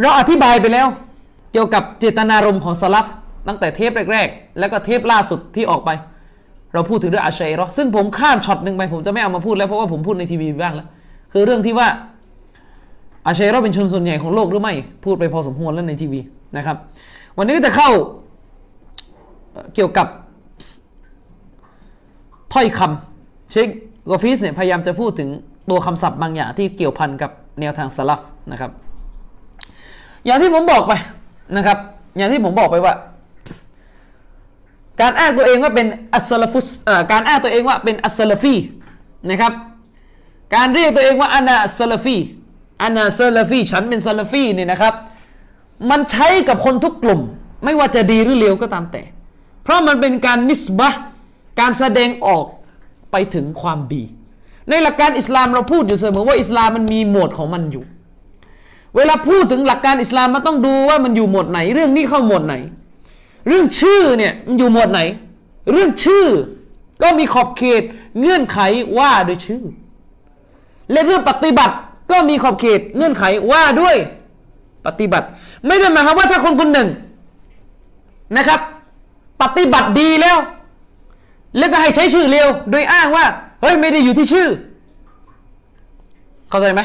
เราอธิบายไปแล้ว กี่ยวกับเจตนารมณ์ของสลับตั้งแต่เทปแรกๆ แล้วก็เทปล่าสุดที่ออกไป เราพูดถึงเรื่องอาชัยรอซึ่งผมข้ามช็อตหนึ่งไปผมจะไม่เอามาพูดแล้วเพราะว่าผมพูดในทีวีบ้างแล้วคือเรื่องที่ว่าอาชัยรอเป็นชนส่วนใหญ่ของโลกหรือไม่ พูดไปพอสมควรแล้วในทีวีนะครับ วันนี้ก็จะเข้าเกี่ยวกับถ้อยคำเชคกอฟิสเนี่ยพยายามจะพูดถึงตัวคำศัพท์บางอย่างที่เกี่ยวพันกับแนวทางสลัฟนะครับ อย่างที่ผมบอกไป นะครับ อย่างที่ผมบอกไปว่า การอ้างตัวเองว่าเป็นالسلفيการอ้างตัวเองว่าเป็นالسلفيนะครับ การเรียกตัวเองว่าأنا السلفي أنا سلفيฉันเป็นسلفيเนี่ยนะครับ มันใช้กับคนทุกกลุ่ม ไม่ว่าจะดีหรือเลวก็ตามแต่ เพราะมันเป็นการนิสบะการแสดงออกไปถึงความดี ในหลักการอิสลามเราพูดอยู่เสมอว่าอิสลามมันมีหมวดของมันอยู่ เวลาพูดถึงหลักการอิสลามมันต้องดูว่ามันอยู่หมวดไหน เรื่องนี้เข้าหมวดไหน เรื่องชื่อเนี่ยมันอยู่หมวดไหน เรื่องชื่อก็มีขอบเขตเงื่อนไขว่าด้วยชื่อ และเรื่องปฏิบัติก็มีขอบเขตเงื่อนไขว่าด้วยปฏิบัติ ไม่ได้หมายความว่าถ้าคนคนหนึ่งนะครับ ปฏิบัติดีแล้ว แล้วก็ให้ใช้ชื่อเร็ว โดยอ้างว่า เฮ้ยไม่ได้อยู่ที่ชื่อ เข้าใจไหม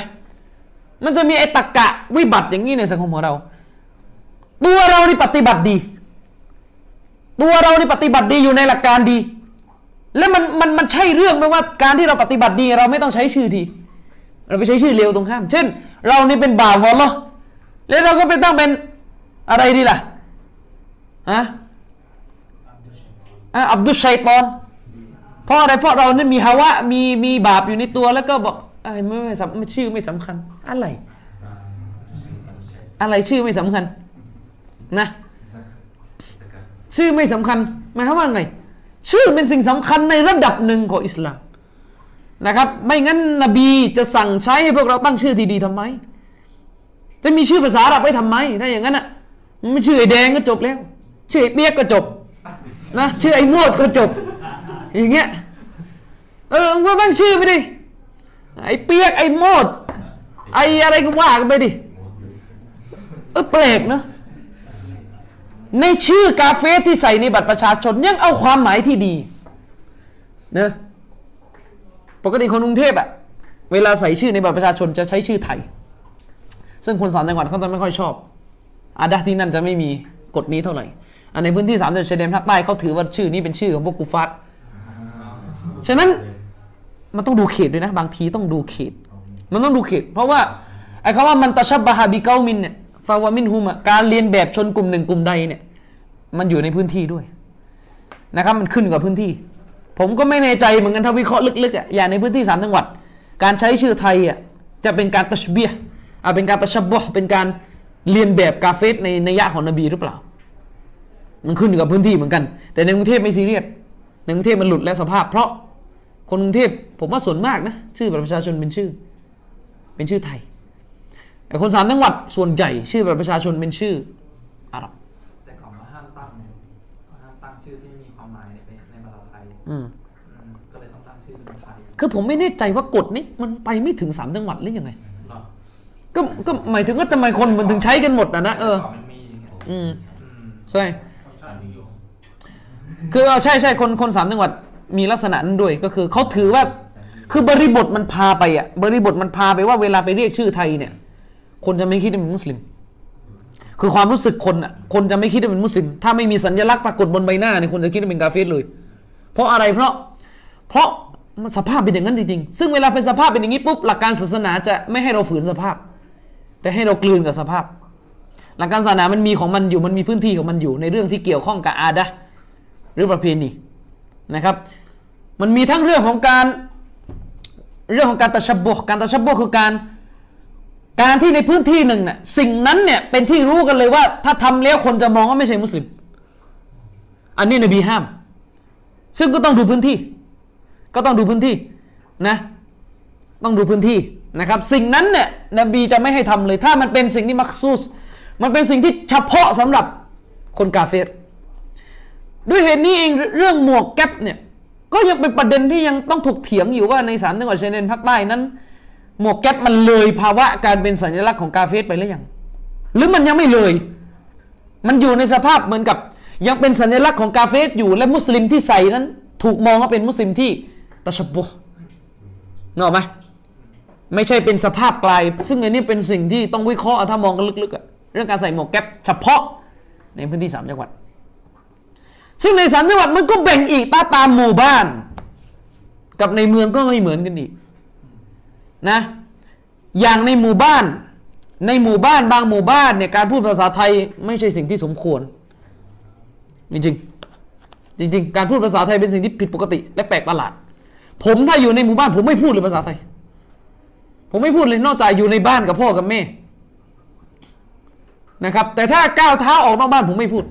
มันจะมีไอ้ตักกะวิบัติอย่างนี้ในสังคมของเรา ตัวเรานี่ปฏิบัติดี ตัวเรานี่ปฏิบัติดีอยู่ในหลักการดี แล้วมันมันมันใช่เรื่องไหมว่าการที่เราปฏิบัติดี เราไม่ต้องใช้ชื่อดี เราไปใช้ชื่อเลวตรงข้าม เช่น เรานี่เป็นบ่าวของเราแล้วเราก็ไปตั้งเป็นอะไรดีล่ะฮะอับดุชัยตอน เพราะอะไรเพราะเรานี่มีฮาวะมีมีบาปอยู่ในตัวแล้วก็บอก ไอ้ไม่ไม่สำชื่อไม่สำคัญ อะไร อะไรชื่อไม่สำคัญ นะ ชื่อไม่สำคัญหมายความว่าไง ชื่อเป็นสิ่งสำคัญในระดับหนึ่งของอิสลามนะครับ ไม่งั้นนบีจะสั่งใช้ให้พวกเราตั้งชื่อดีๆทำไม จะมีชื่อภาษาอาหรับไว้ทำไม ถ้าอย่างนั้นอะไม่ชื่อไอ้แดงก็จบแล้ว ชื่อไอ้เปียกก็จบ นะ ชื่อไอ้โมดก็จบ อย่างเงี้ย เออก็ตั้งชื่อไปดิ ไอ้เปียกไอ้โมด ไอ้อะไรก็ว่ากันไปดิเออแปลกเนะในชื่อกาเฟ่ที่ใส่ในบัตรประชาชนยังเอาความหมายที่ดีนะปกติคนกรุงเทพอะเวลาใส่ชื่อในบัตรประชาชนจะใช้ชื่อไทย ซึ่งคนสามจังหวัดเขาจะไม่ค่อยชอบ อาดาที่นั่นจะไม่มีกฎนี้เท่าไหร่ อันในพื้นที่สามจังหวัดชายแดนภาคใต้เขาถือว่าชื่อนี้เป็นชื่อของพวกกุฟัตฉะนั้น มันต้องดูเขตด้วยนะ บางทีต้องดูเขต มันต้องดูเขต เพราะว่าไอ้คำว่ามันตะชับบะฮาบิเกามินเนี่ยฟาวามินฮุมการเรียนแบบชนกลุ่มหนึ่งกลุ่มใดเนี่ย มันอยู่ในพื้นที่ด้วยนะครับ มันขึ้นกับพื้นที่ ผมก็ไม่แน่ใจเหมือนกันถ้าวิเคราะห์ลึกๆอะอย่างในพื้นที่สามจังหวัด การใช้ชื่อไทยอะจะเป็นการตัชเบียอะเป็นการตัชบบเป็นการเรียนแบบกาเฟสในในยะของนบีหรือเปล่า มันขึ้นอยู่กับพื้นที่เหมือนกัน แต่ในกรุงเทพไม่ซีเรียสในกรุงเทพมันหลุดแล้วสภาพ เพราะ คนกรุงเทพผมว่าส่วนมากนะชื่อบัตรประชาชนเป็นชื่อ เป็นชื่อไทยแต่คนสามจังหวัดส่วนใหญ่ชื่อบัตรประชาชนเป็นชื่ออาหรับแต่ก่อนว่าห้ามตั้งเนี่ยห้ามตั้งชื่อที่ไม่มีความหมายในในภาษาไทยอืมอืมก็เลยต้องตั้งชื่อเป็นไทยคือผมไม่แน่ใจว่ากฎนี้มันไปไม่ถึงสามจังหวัดหรือยังไงหรอก็ก็หมายถึงว่าทำไมคนมันถึงใช้กันหมดนะนะเออก่อนมันมีอย่างเงี้ยอืมอืมใช่คือเอาใช่ใช่คนคนสามจังหวัด มีลักษณะนั้นด้วยก็คือเขาถือว่าคือบริบทมันพาไปอะบริบทมันพาไปว่าเวลาไปเรียกชื่อไทยเนี่ย คนจะไม่คิดว่าเป็นมุสลิม คือความรู้สึกคนอะคนจะไม่คิดว่าเป็นมุสลิม ถ้าไม่มีสัญลักษณ์ปรากฏบนใบหน้าเนี่ยคนจะคิดว่าเป็นกาเฟรเลย เพราะอะไรเพราะ เพราะสภาพเป็นอย่างนั้นจริงๆ ซึ่งเวลาเป็นสภาพเป็นอย่างนี้ปุ๊บหลักการศาสนาจะไม่ให้เราฝืนสภาพ แต่ให้เรากลืนกับสภาพ หลักการศาสนามันมีของมันอยู่มันมีพื้นที่ของมันอยู่ในเรื่องที่เกี่ยวข้องกับอาดะหรือประเพณีนะครับ มันมีทั้งเรื่องของการเรื่องของการตะชบบการตะชับคือการ การที่ในพื้นที่หนึ่งเนี่ยสิ่งนั้นเนี่ยเป็นที่รู้กันเลยว่า ถ้าทำแล้วคนจะมองว่าไม่ใช่มุสลิม อันนี้นบีห้าม ซึ่งก็ต้องดูพื้นที่ ก็ต้องดูพื้นที่นะต้องดูพื้นที่นะครับ สิ่งนั้นเนี่ยนบีจะไม่ให้ทำเลย ถ้ามันเป็นสิ่งที่มักซูสมันเป็นสิ่งที่เฉพาะสำหรับคนกาเฟรด้วยเหตุนี้เองเรื่องหมวกแก๊ปเนี่ย ก็ยังเป็นประเด็นที่ยังต้องถกเถียงอยู่ว่าในสามจังหวัดชายแดนภาคใต้นั้น หมวกแก๊ปมันเลยภาวะการเป็นสัญลักษณ์ของกาเฟสไปหรือยัง หรือมันยังไม่เลย มันอยู่ในสภาพเหมือนกับ ยังเป็นสัญลักษณ์ของกาเฟสอยู่และมุสลิมที่ใส่นั้น ถูกมองว่าเป็นมุสลิมที่ตะชบบุนอกไหมไม่ใช่เป็นสภาพกลาย ซึ่งอันนี้เป็นสิ่งที่ต้องวิเคราะห์ถ้ามองกันลึกๆเรื่องการใส่หมวกแก๊ปเฉพาะในพื้นที่สามจังหวัด ซึ่งในสามจังหวัดมันก็แบ่งอีกตาตามหมู่บ้าน กับในเมืองก็ไม่เหมือนกันอีกนะ อย่างในหมู่บ้าน ในหมู่บ้านบางหมู่บ้านเนี่ยการพูดภาษาไทยไม่ใช่สิ่งที่สมควร จริงจริงๆการพูดภาษาไทยเป็นสิ่งที่ผิดปกติ และแปลกประหลาด ผมถ้าอยู่ในหมู่บ้าน ผมไม่พูดเลยภาษาไทย ผมไม่พูดเลยนอกจากอยู่ในบ้านกับพ่อกับแม่นะครับ แต่ถ้าก้าวเท้าออกนอกบ้านผมไม่พูด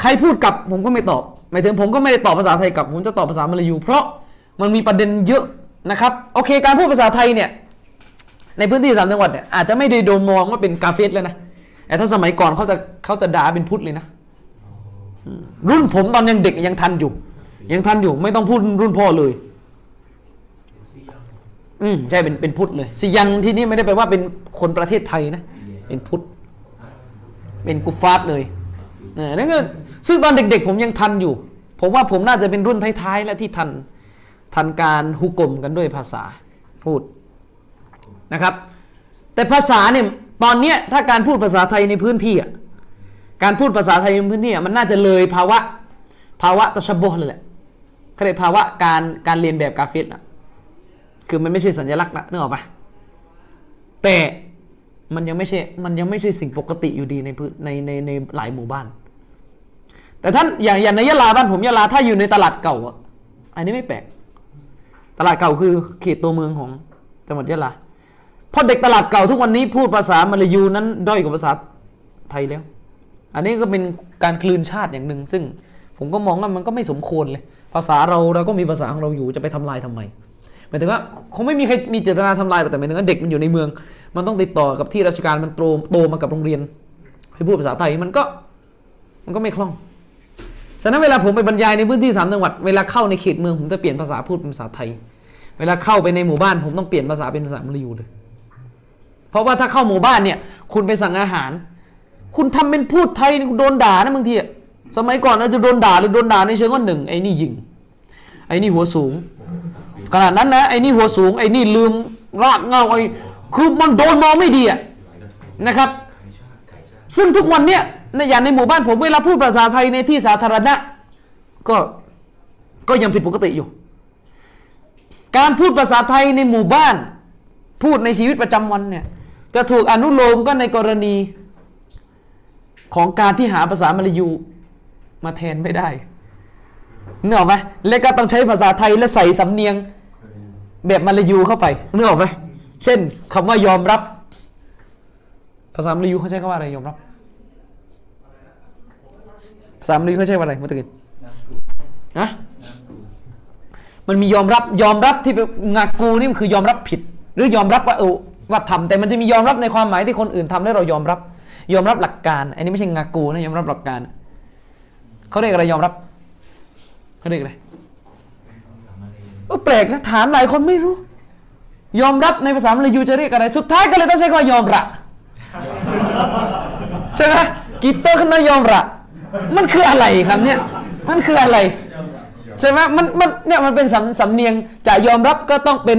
ใครพูดกลับผมก็ไม่ตอบหมายถึงผมก็ไม่ได้ตอบภาษาไทยกลับผมจะตอบภาษามลายู เพราะมันมีประเด็นเยอะนะครับโอเค การพูดภาษาไทยเนี่ยในพื้นที่สามจังหวัดเนี่ยอาจจะไม่ได้โดนมองว่าเป็นกาเฟสแล้วนะแต่ถ้าสมัยก่อนเขาจะเขาจะด่าเป็นพุทธเลยนะรุ่นผมตอนยังเด็กยังทันอยู่ ยังทันอยู่ไม่ต้องพูดรุ่นพ่อเลยอืมใช่เป็นเป็นพุทธเลยสิยังที่นี่ไม่ได้แปลว่าเป็นคนประเทศไทยนะ เป็นพุทธเป็นกุฟาร์เลยนั่นก็ ซึ่งตอนเด็ก ๆ ผมยังทันอยู่ ผมว่าผมน่าจะเป็นรุ่นท้ายๆ แล้วที่ทันทันการฮุกกลมกันด้วยภาษาพูดนะครับ แต่ภาษาเนี่ยตอนเนี้ยถ้าการพูดภาษาไทยในพื้นที่อะการพูดภาษาไทยในพื้นที่อะมันน่าจะเลยภาวะภาวะตะชบโบเลยแหละเขาเรียกภาวะการการเรียนแบบกาเฟสอะคือมันไม่ใช่สัญลักษณ์ละนึกออกปะแต่มันยังไม่ใช่มันยังไม่ใช่สิ่งปกติอยู่ดีในพื้นในในในหลายหมู่บ้าน แต่ท่านอย่างอย่างในยะลาบ้านผมยะลาถ้าอยู่ในตลาดเก่าอะอันนี้ไม่แปลก ตลาดเก่าคือเขตตัวเมืองของจังหวัดยะลาเพราะเด็กตลาดเก่าทุกวันนี้พูดภาษามาลายูนั้นด้อยกว่าภาษาไทยแล้ว อันนี้ก็เป็นการคลืนชาติอย่างหนึ่งซึ่งผมก็มองว่ามันก็ไม่สมควรเลย ภาษาเราเราก็มีภาษาของเราอยู่จะไปทำลายทำไมหมายถึงว่าคงไม่มีใครมีเจตนาทำลายแต่หมายถึงว่าเด็กมันอยู่ในเมือง มันต้องติดต่อกับที่ราชการมันโตโตมากับโรงเรียนให้พูดภาษาไทยมันก็มันก็ไม่คล่อง ฉะนั้นเวลาผมไปบรรยายในพื้นที่สามจังหวัดเวลาเข้าในเขตเมืองผมจะเปลี่ยนภาษาพูดเป็นภาษาไทย เวลาเข้าไปในหมู่บ้าน ผมต้องเปลี่ยนภาษาเป็นภาษามลายูเลยเพราะว่าถ้าเข้าหมู่บ้านเนี่ย คุณไปสั่งอาหาร คุณทำเป็นพูดไทยคุณโดนด่านะบางทีอะสมัยก่อนอาจจะโดนด่าหรือโดนด่าในเชิงว่าหนึ่งไอ้นี่ยิง ไอ้นี่หัวสูงขนาดนั้นนะไอ้นี่หัวสูงไอ้นี่ลืมรากเงาไอ้คือมันโดนมองไม่ดีอะนะครับ ซึ่งทุกวันเนี่ย ในอย่างในหมู่บ้านผมเวลาพูดภาษาไทยในที่สาธารณะ ก็ก็ยังผิดปกติอยู่ การพูดภาษาไทยในหมู่บ้าน พูดในชีวิตประจำวันเนี่ยจะถูกอนุโลมก็ในกรณีของการที่หาภาษามลายูมาแทนไม่ได้เนึกออกไหมและก็ต้องใช้ภาษาไทยและใส่สำเนียงแบบมลายูเข้าไปเนึกออกไหมเช่นคำว่ายอมรับ ภาษามลายูเขาใช้คำว่าอะไรยอมรับ ภามลายูเขาใช้ว่าอะไรมื่อกี้ฮะมันมียอมรับยอมรับที่เป็นงากูนี่มันคือยอมรับผิด หรือยอมรับว่าเออว่าทำแต่มันจะมียอมรับในความหมายที่คนอื่นทำแล้วเรายอมรับ ยอมรับหลักการ อันนี้ไม่ใช่งากูนะยอมรับหลักการเขาเรียกอะไรยอมรับเขาเรียกอะไรแปลกนะถามหลายคนไม่รู้ ยอมรับในภาษามลายูจะเรียกอะไร สุดท้ายก็เลยต้องใช้คำยอมระใช่ไหมกีเตอร์ขึ้นมายอมระ มันคืออะไรครับเนี่ย มันคืออะไรใช่ไหมมันมันเนี่ยมันเป็นสำสำเนียงจะยอมรับก็ต้องเป็น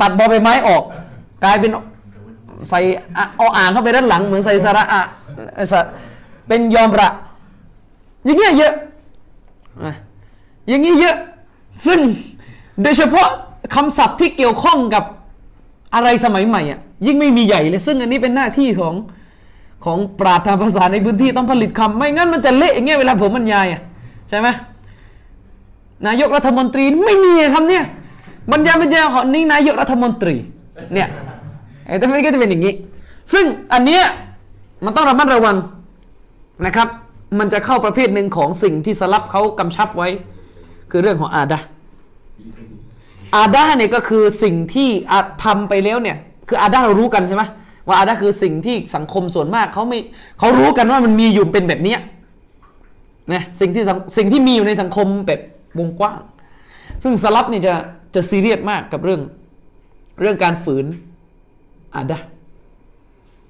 ตัดบอใบไม้ออก กลายเป็นใส่อะเอาอ่างเข้าไปด้านหลัง เหมือนใส่สระอะสระเป็นยอมระ อย่างเงี้ยเยอะอย่างงี้เยอะ ซึ่งโดยเฉพาะคำศัพท์ที่เกี่ยวข้องกับอะไรสมัยใหม่อะยิ่งไม่มีใหญ่เลย ซึ่งอันนี้เป็นหน้าที่ของ ของปราชญ์ทางภาษาในพื้นที่ต้องผลิตคำไม่งั้นมันจะเละอย่างเงี้ยเวลาผมบรรยายอะใช่ไหมนายกรัฐมนตรีไม่มีคำเนี่ยบรรยายบรรยายของนี่นายกรัฐมนตรีเนี่ยไอ้แต่ไม่ก็จะเป็นอย่างนี้ ซึ่งอันเนี้ยมันต้องระมัดระวังนะครับ มันจะเข้าประเภทหนึ่งของสิ่งที่สลับเขากำชับไว้ คือเรื่องของอาดะห์อาดะห์เนี่ยก็คือสิ่งที่อาทำไปแล้วเนี่ย คืออาดะห์เรารู้กันใช่ไหม ว่าอาดะห์คือสิ่งที่สังคมส่วนมากเขาไม่เขารู้กันว่ามันมีอยู่เป็นแบบนี้นะสิ่งที่สิ่งที่มีอยู่ในสังคมแบบวงกว้าง ซึ่งสลับนี่จะจะซีเรียสมากกับเรื่องเรื่องการฝืนอาดะ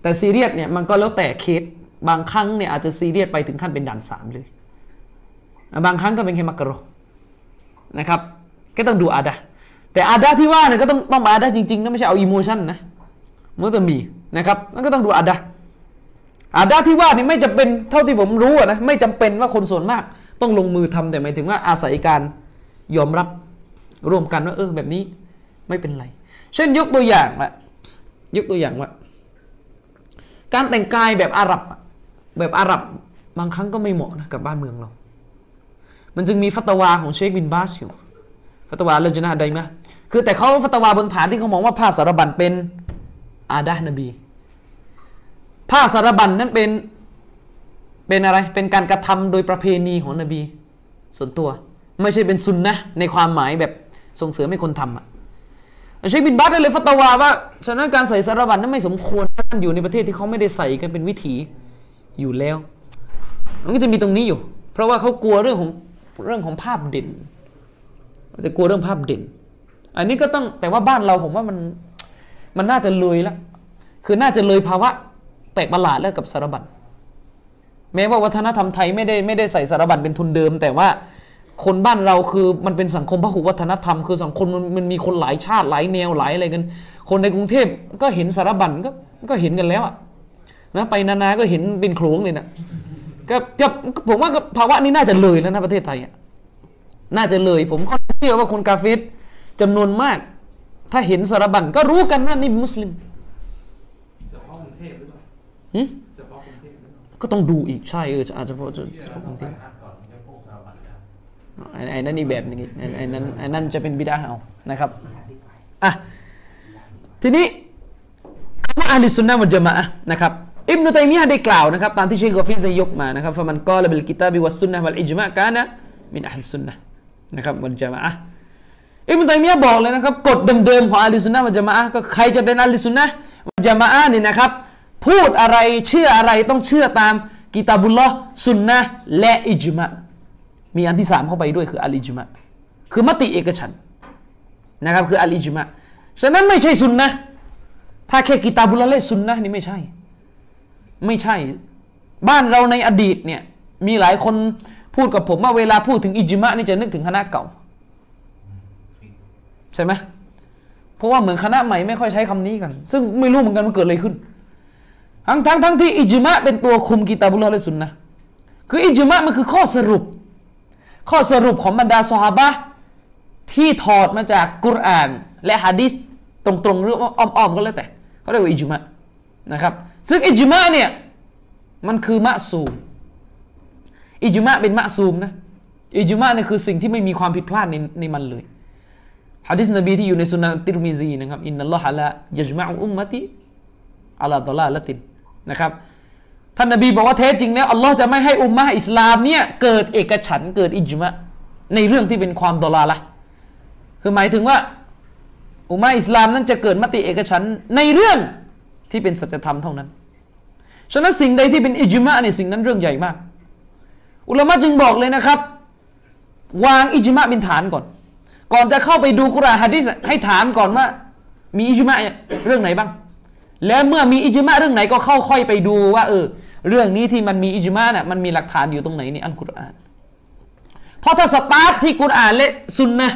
แต่ซีเรียสเนี่ยมันก็แล้วแต่เคสบางครั้งเนี่ยอาจจะซีเรียสไปถึงขั้นเป็นด่านสามเลยบางครั้งก็เป็นแค่มักกะโรนะครับก็ต้องดูอาดะแต่อาดะที่ว่าเนี่ยก็ต้องต้องอาดะจริงๆนะไม่ใช่เอาอิโมชันนะมันจะมี นะครับมันก็ต้องดูอาดะอาดะที่ว่านี่ไม่จำเป็นเท่าที่ผมรู้นะไม่จำเป็นว่าคนส่วนมาก ต้องลงมือทำแต่หมายถึงว่าอาศัยการยอมรับร่วมกันว่าเออแบบนี้ไม่เป็นไร เช่นยกตัวอย่างว่ายกตัวอย่างว่า การแต่งกายแบบอาหรับ แบบอาหรับบางครั้งก็ไม่เหมาะนะกับบ้านเมืองเรา มันจึงมีฟัตวาของเชคบินบาสอยู่ฟัตวาเลจนาใดไหมคือแต่เขาฟัตวาบนฐานที่เขามองว่าผ้าสารบัญเป็นอาดะนบี ผ้าสารบัญนั้นเป็นเป็นอะไร เป็นการกระทำโดยประเพณีของนบี ส่วนตัว ไม่ใช่เป็นซุนนะในความหมายแบบส่งเสริมให้คนทำอะเชคบินบาสได้เลยฟัตวาว่าฉะนั้นการใส่สารบัญนั้นไม่สมควรท่านอยู่ในประเทศที่เขาไม่ได้ใส่กันเป็นวิถีอยู่แล้ว มันก็จะมีตรงนี้อยู่ เพราะว่าเขากลัวเรื่องของเรื่องของภาพเด่นจะกลัวเรื่องภาพเด่น อันนี้ก็ต้องแต่ว่าบ้านเราผมว่ามันมันน่าจะเลยล้วคือน่าจะเลยภาวะ แปลกประหลาดแล้วกับสารบัญแม้ว่าวัฒนธรรมไทยไม่ได้ไม่ได้ใส่สารบัญเป็นทุนเดิม แต่ว่าคนบ้านเราคือมันเป็นสังคมพหุวัฒนธรรม คือสังคมมันมันมีคนหลายชาติหลายแนวหลายอะไรกัน คนในกรุงเทพก็เห็นสารบัญก็ก็เห็นกันแล้วอะนะไปนานาก็เห็นเป็นโขลงเลยนะก็จะผมว่าภาวะนี้น่าจะเลยแล้วนะประเทศไทยอะน่าจะเลย ผมค่อนข้างเชื่อว่าคนกาเฟสจำนวนมาก ถ้าเห็นสารบัญก็รู้กันว่านี่มุสลิม กรุงเทพหรือเปล่าก็ต้องดูอีกใช่เอออาจจะเพราะจะบางทีไอ้ไอ้นั่นอีกแบบหนึงอีกไอ้ไอ้นั้นไอ้นั่นจะเป็นบิดาเอานะครับอะทีนี้คำว่าأهل السنة والجماعةนะครับอิบนุตัยมียะห์ได้กล่าวนะครับตามที่เชคกอฟิสได้ยกมานะครับفمن قال بالكتاب والسنة والإجماع كان من أهل السنة นะครับ والجماعةอิบนุตัยมียะห์บอกเลยนะครับกฎเดิมๆของأهل السنة والجماعةก็ใครจะเป็นأهل السنة والجماعةนี่นะครับ พูดอะไรเชื่ออะไรต้องเชื่อตามكتاب اللهสุนนะและإجماعมีอันที่สามเข้าไปด้วยคืออัลอิจมะคือมติเอกฉันนะครับคืออัลอิจมะฉะนั้นไม่ใช่สุนนะถ้าแค่กิตาบุลละและสุนนะนี่ไม่ใช่ ไม่ใช่ บ้านเราในอดีตเนี่ยมีหลายคนพูดกับผมว่าเวลาพูดถึงอิจมะนี่จะนึกถึงคณะเก่า ใช่ไหมเพราะว่าเหมือนคณะใหม่ไม่ค่อยใช้คำนี้กัน ซึ่งไม่รู้เหมือนกันว่าเกิดอะไรขึ้น ทั้งทั้งทั้งที่อิจมะเป็นตัวคุมกิตาบุลละและสุนนะคืออิจมะมันคือข้อสรุป ข้อสรุปของบรรดาซอฮาบะที่ถอดมาจากกุรอาน และฮะดิษตรงๆหรือว่าอ้อมๆก็แล้วแต่เขาเรียกว่าอิจมะนะครับ ซึ่งอิจมะเนี่ยมันคือมะซูมอิจมะเป็นมะซูมนะอิจมะเนี่ยคือสิ่งที่ไม่มีความผิดพลาดในในมันเลยฮะดิษนบีที่อยู่ในสุนันติรมิซีนะครับอินนัลลอฮะละยัจมะอุมมะติอัลาดลาละติน นะครับท่านนบีบอกว่าแท้จริงแล้วอัลลอฮ์จะไม่ให้อุมมะอิสลามเนี่ยเกิดเอกฉันเกิดอิจมะในเรื่องที่เป็นความดอลาละคือหมายถึงว่าอุมมะอิสลามนั้นจะเกิดมติเอกฉันในเรื่องที่เป็นสัจธรรมเท่านั้น ฉะนั้นสิ่งใดที่เป็นอิจมะเนี่ยสิ่งนั้นเรื่องใหญ่มาก อุลามะจึงบอกเลยนะครับ วางอิจมะเป็นฐานก่อน ก่อนจะเข้าไปดูกุรอานฮะดิษให้ถามก่อนว่า มีอิจมะเรื่องไหนบ้าง แล้วเมื่อมีอิจมะเรื่องไหนก็เข้าค่อยไปดูว่าเออเรื่องนี้ที่มันมีอิจมะน่ะมันมีหลักฐานอยู่ตรงไหนในอัลกุรอานเพราะถ้าสตาร์ทที่กุรอานและซุนนะ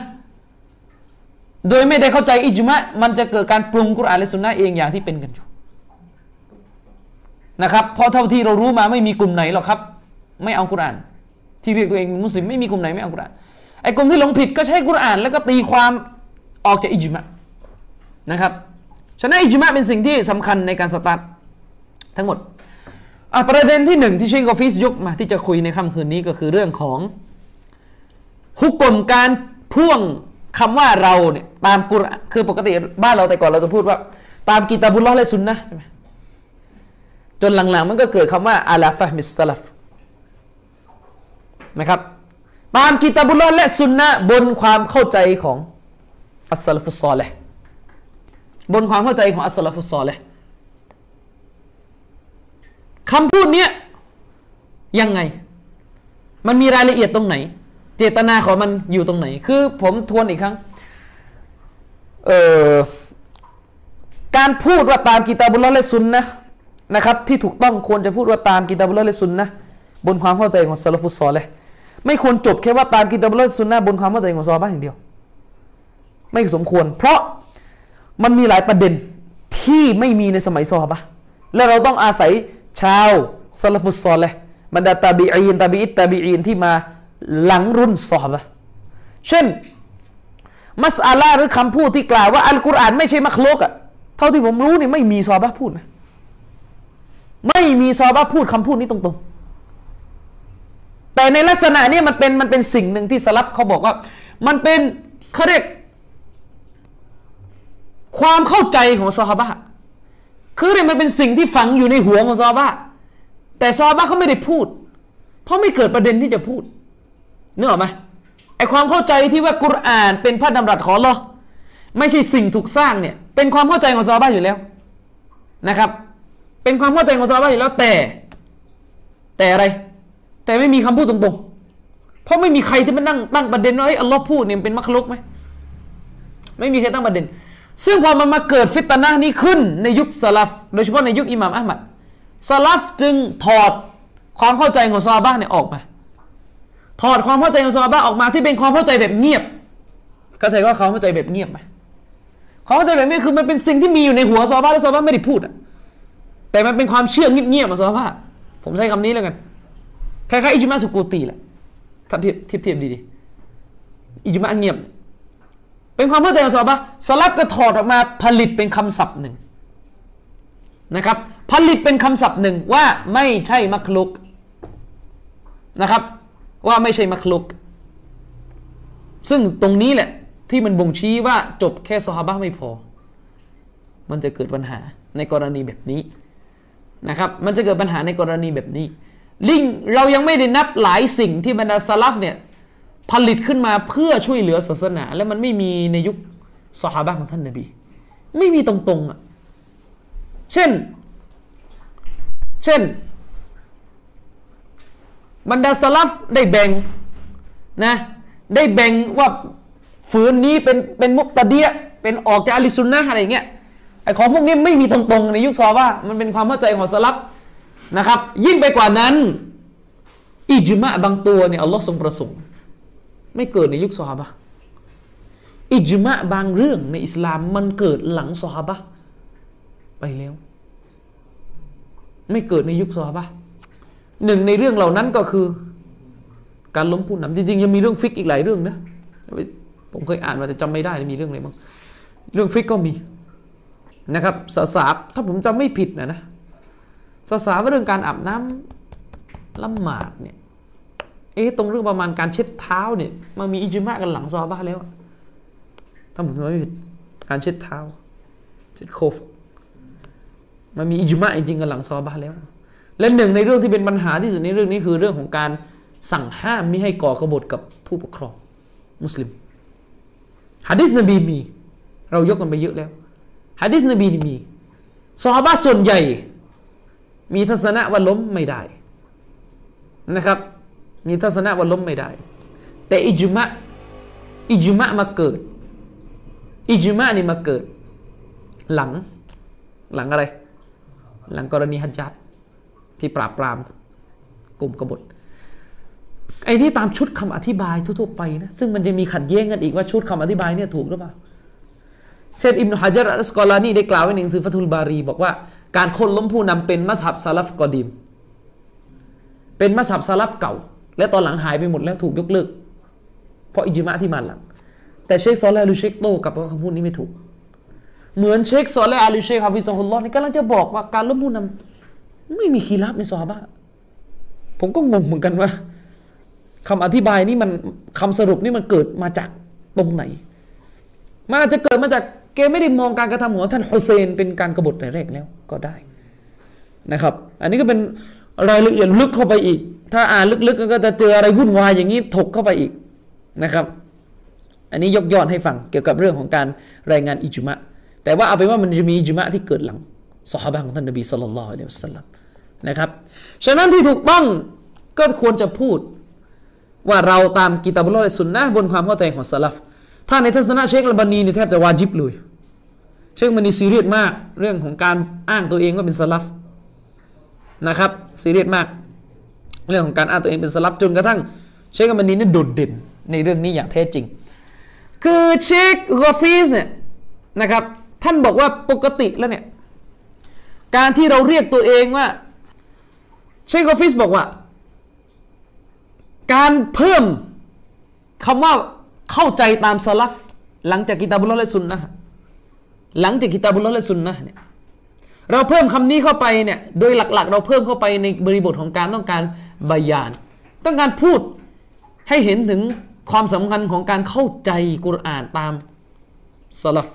โดยไม่ได้เข้าใจอิจมะมันจะเกิดการปรุงกุรอานและซุนนะเองอย่างที่เป็นกันอยู่นะครับเพราะเท่าที่เรารู้มาไม่มีกลุ่มไหนหรอกครับ ไม่เอากุรอาน ที่เรียกตัวเองมุสลิมไม่มีกลุ่มไหนไม่เอากุรอานไอ้กลุ่มที่หลงผิดก็ใช้กุรอาน แล้วก็ตีความออกจากอิจมะนะครับ ฉะนั้นอิจมะเป็นสิ่งที่สำคัญในการสตาร์ททั้งหมดประเด็นที่หนึ่งที่เชคกอฟิสยกมาที่จะคุยในค่ำคืนนี้ก็คือเรื่องของฮุกกลมการพ่วงคำว่าเราเนี่ยตามกุรคือปกติบ้านเราแต่ก่อนเราจะพูดว่า ตามกิตาบุลลอฮ์และซุนนะใช่ไหมจนหลังๆ มันก็เกิดคำว่าอาลาฟะมิสซาลฟนะครับ ตามกิตาบุลลอฮ์และสุนนะบนความเข้าใจของอัสลฟุตซอลเลย บนความเข้าใจของอัสสลฟุตซอลเลยคำพูดเนี้ยยังไง มันมีรายละเอียดตรงไหน เจตนาของมันอยู่ตรงไหน คือผมทวนอีกครั้งเอ่อการพูดว่าตามกิตาบุลลอฮ์และซุนนะนะครับ ที่ถูกต้องควรจะพูดว่าตามกิตาบุลลอฮ์และซุนนะบนความเข้าใจของซาลฟุตซอลเลยไม่ควรจบแค่ว่าตามกิตาบุลลอฮ์และซุนนะบนความเข้าใจของซอบะห์อย่างเดียว ไม่สมควร เพราะ มันมีหลายประเด็นที่ไม่มีในสมัยซอฮาบะและเราต้องอาศัยชาวซาลฟุตซอลเลยบรรดาตาบีอีนตาบีอิตตาบีอีนที่มาหลังรุ่นซอฮาบะเช่น มัสอาลาหรือคำพูดที่กล่าวว่าอัลกุรอานไม่ใช่มักโลกอะเท่าที่ผมรู้นี่ไม่มีซอฮาบะพูดนะไม่มีซอฮาบะพูดคำพูดนี้ตรงๆแต่ในลักษณะนี้มันเป็นมันเป็นสิ่งหนึ่งที่สลับเขาบอกว่า มันเป็นเขาเรียก ความเข้าใจของซอฮาบะคือเนี่ยมันเป็นสิ่งที่ฝังอยู่ในหัวของซอฮาบะแต่ซอฮาบะเขาไม่ได้พูด เพราะไม่เกิดประเด็นที่จะพูดนึกออกไหมไอความเข้าใจที่ว่ากุรอานเป็นพระดำรัสของอัลอไม่ใช่สิ่งถูกสร้างเนี่ยเป็นความเข้าใจของซอฮาบะอยู่แล้วนะครับ เป็นความเข้าใจของซอฮาบะอยู่แล้วแต่ แต่อะไร แต่ไม่มีคำพูดตรงๆ เพราะไม่มีใครที่มานั่งตั้งประเด็นว่าเฮ้อัลลอฮ์พูดเนี่ยเป็นมักลุกไหมไม่มีใครตั้งประเด็น ซึ่งพอมันมาเกิดฟิตนะนี้ขึ้นในยุคสลับโดยเฉพาะในยุคอิหม่ามอัลมัดสลับจึงถอดความเข้าใจของซอฮาบะห์เนี่ยออกมา ถอดความเข้าใจของซอฮาบะห์ออกมาที่เป็นความเข้าใจแบบเงียบเข้าใจว่าเขาเข้าใจแบบเงียบไหมความเข้าใจแบบนี้คือมันเป็นสิ่งที่มีอยู่ในหัวซอฮาบะห์และซอฮาบะห์ไม่ได้พูดอะแต่มันเป็นความเชื่อเงียบๆของซอฮาบะห์ผมใช้คำนี้แล้วกันคล้ายๆอิจมาสุกูตีแหละถ้าเทียบเทียบเทียบดีๆอิจมาเงียบ เป็นความเข้าใจของซอฮาบะสลับก็ถอดออกมาผลิตเป็นคำศัพท์หนึ่งนะครับ ผลิตเป็นคำศัพท์หนึ่งว่าไม่ใช่มักลุกนะครับ ว่าไม่ใช่มักลุก ซึ่งตรงนี้แหละที่มันบ่งชี้ว่าจบแค่ซอฮาบะไม่พอ มันจะเกิดปัญหาในกรณีแบบนี้นะครับ มันจะเกิดปัญหาในกรณีแบบนี้ ลิงเรายังไม่ได้นับหลายสิ่งที่บรรดาสลับเนี่ย ผลิตขึ้นมาเพื่อช่วยเหลือศาสนา และมันไม่มีในยุคสหาบของท่านนบี ไม่มีตรงๆอะเช่น เช่น บรรดาสลับได้แบ่งนะ ได้แบ่งว่าฝืนนี้เป็นเป็นมุกตะเดียเป็นออกจากอาลิซุนนะอะไรเงี้ยไอของพวกนี้ไม่มีตรงๆในยุคซอว่า มันเป็นความเข้าใจของสลับนะครับ ยิ่งไปกว่านั้น อิจมะบางตัวเนี่ยอัลลอฮ์ทรงประสงค์ ไม่เกิดในยุคซอฮาบะอิจมะบางเรื่องในอิสลามมันเกิดหลังซอฮาบะไปแล้ว ไม่เกิดในยุคซอฮาบะหนึ่งในเรื่องเหล่านั้นก็คือ การล้มผู้นำจริงๆยังมีเรื่องฟิกอีกหลายเรื่องนะผมเคยอ่านมาแต่จำไม่ได้มีเรื่องอะไรบ้างเรื่องฟิกก็มีนะครับศาสาถ้าผมจำไม่ผิดนะนะศาสาว่าเรื่องการอาบน้ำละหมาดเนี่ย เอ๊ะตรงเรื่องประมาณการเช็ดเท้าเนี่ยมันมีอิจมากันหลังซอบ้าแล้วถ้าผมจำไม่ผิดการเช็ดเท้าเช็ดโคฟมันมีอิจมาจริงกันหลังซอบ้าแล้ว และหนึ่งในเรื่องที่เป็นปัญหาที่สุดในเรื่องนี้คือเรื่องของการสั่งห้ามไม่ให้ก่อกบฏกับผู้ปกครอง มุสลิมฮะดิษนบีมี เรายกกันไปเยอะแล้วฮะดิษนบีมีซอฮาส่วนใหญ่ มีทัศนะว่าล้มไม่ได้นะครับ มีทัศนะว่าล้มไม่ได้ แต่อิจมะอิจมะมาเกิด อิจมะนี่มาเกิด หลัง หลังอะไร หลังกรณีฮัจจัดที่ปราบปรามกลุ่มกบฏไอ้ที่ตามชุดคำอธิบายทั่วๆไปนะซึ่งมันจะมีขัดแย้งกันอีกว่าชุดคำอธิบายเนี่ยถูกหรือเปล่า เช่นอิบนุฮะจัรอัสกอลานีได้กล่าวไว้ในหนังสือฟัตุลบารี บอกว่าการคนล้มผู้นำเป็นมัสฮับซาลฟกอดีมเป็นมัสฮับซาลฟเก่า และตอนหลังหายไปหมดแล้วถูกยกเลิก เพราะอิจมาที่มาหลัง แต่เชคซอลและอาลูเชคโตกับว่าคำพูดนี้ไม่ถูก เหมือนเชคซอลและอาลูเชคฮาฟิซฮุลลอฮ์นี่กำลังจะบอกว่าการล้มผู้นำไม่มีคีรับในซอฮาบะผมก็งงเหมือนกันว่าคำอธิบายนี่มันคำสรุปนี่มันเกิดมาจากตรงไหน มันอาจจะเกิดมาจากแกไม่ได้มองการกระทำของท่านฮุเซนเป็นการกบฏแต่แรกแล้วก็ได้นะครับ อันนี้ก็เป็น รายละเอียดลึกเข้าไปอีก ถ้าอ่านลึกๆก็จะเจออะไรวุ่นวายอย่างนี้ถกเข้าไปอีกนะครับ อันนี้ยกยอดให้ฟังเกี่ยวกับเรื่องของการรายงานอิจมะแต่ว่าเอาเป็นว่ามันจะมีอิจมะที่เกิดหลังสหายของท่านนบีสุลต่านละอัลลอฮฺสัลลัมนะครับฉะนั้นที่ถูกต้องก็ควรจะพูดว่าเราตามกิตาบุลอฮ์และสุนนะบนความเข้าใจของสลับถ้าในทัศนะเชคละบานีนี่แทบจะวาจิบเลย เชคมันนีซีเรียสมาก เรื่องของการอ้างตัวเองว่าเป็นสลับ นะครับซีเรียสมาก เรื่องของการอ้างตัวเองเป็นสลับจนกระทั่ง เชคมันนีนี่โดดเด่นในเรื่องนี้อย่างแท้จริง คือเชคกอฟีสเนี่ยนะครับท่านบอกว่าปกติแล้วเนี่ยการที่เราเรียกตัวเองว่า เชคกอฟีสบอกว่า การเพิ่มคำว่าเข้าใจตามสลับหลังจากกิตาบุลและสุนนะหลังจากกิตาบุลและสุนนะเนี่ย เราเพิ่มคำนี้เข้าไปเนี่ยโดยหลักๆ เราเพิ่มเข้าไปในบริบทของการต้องการบายาน ต้องการพูดให้เห็นถึงความสำคัญของการเข้าใจกุรอานตามสลับ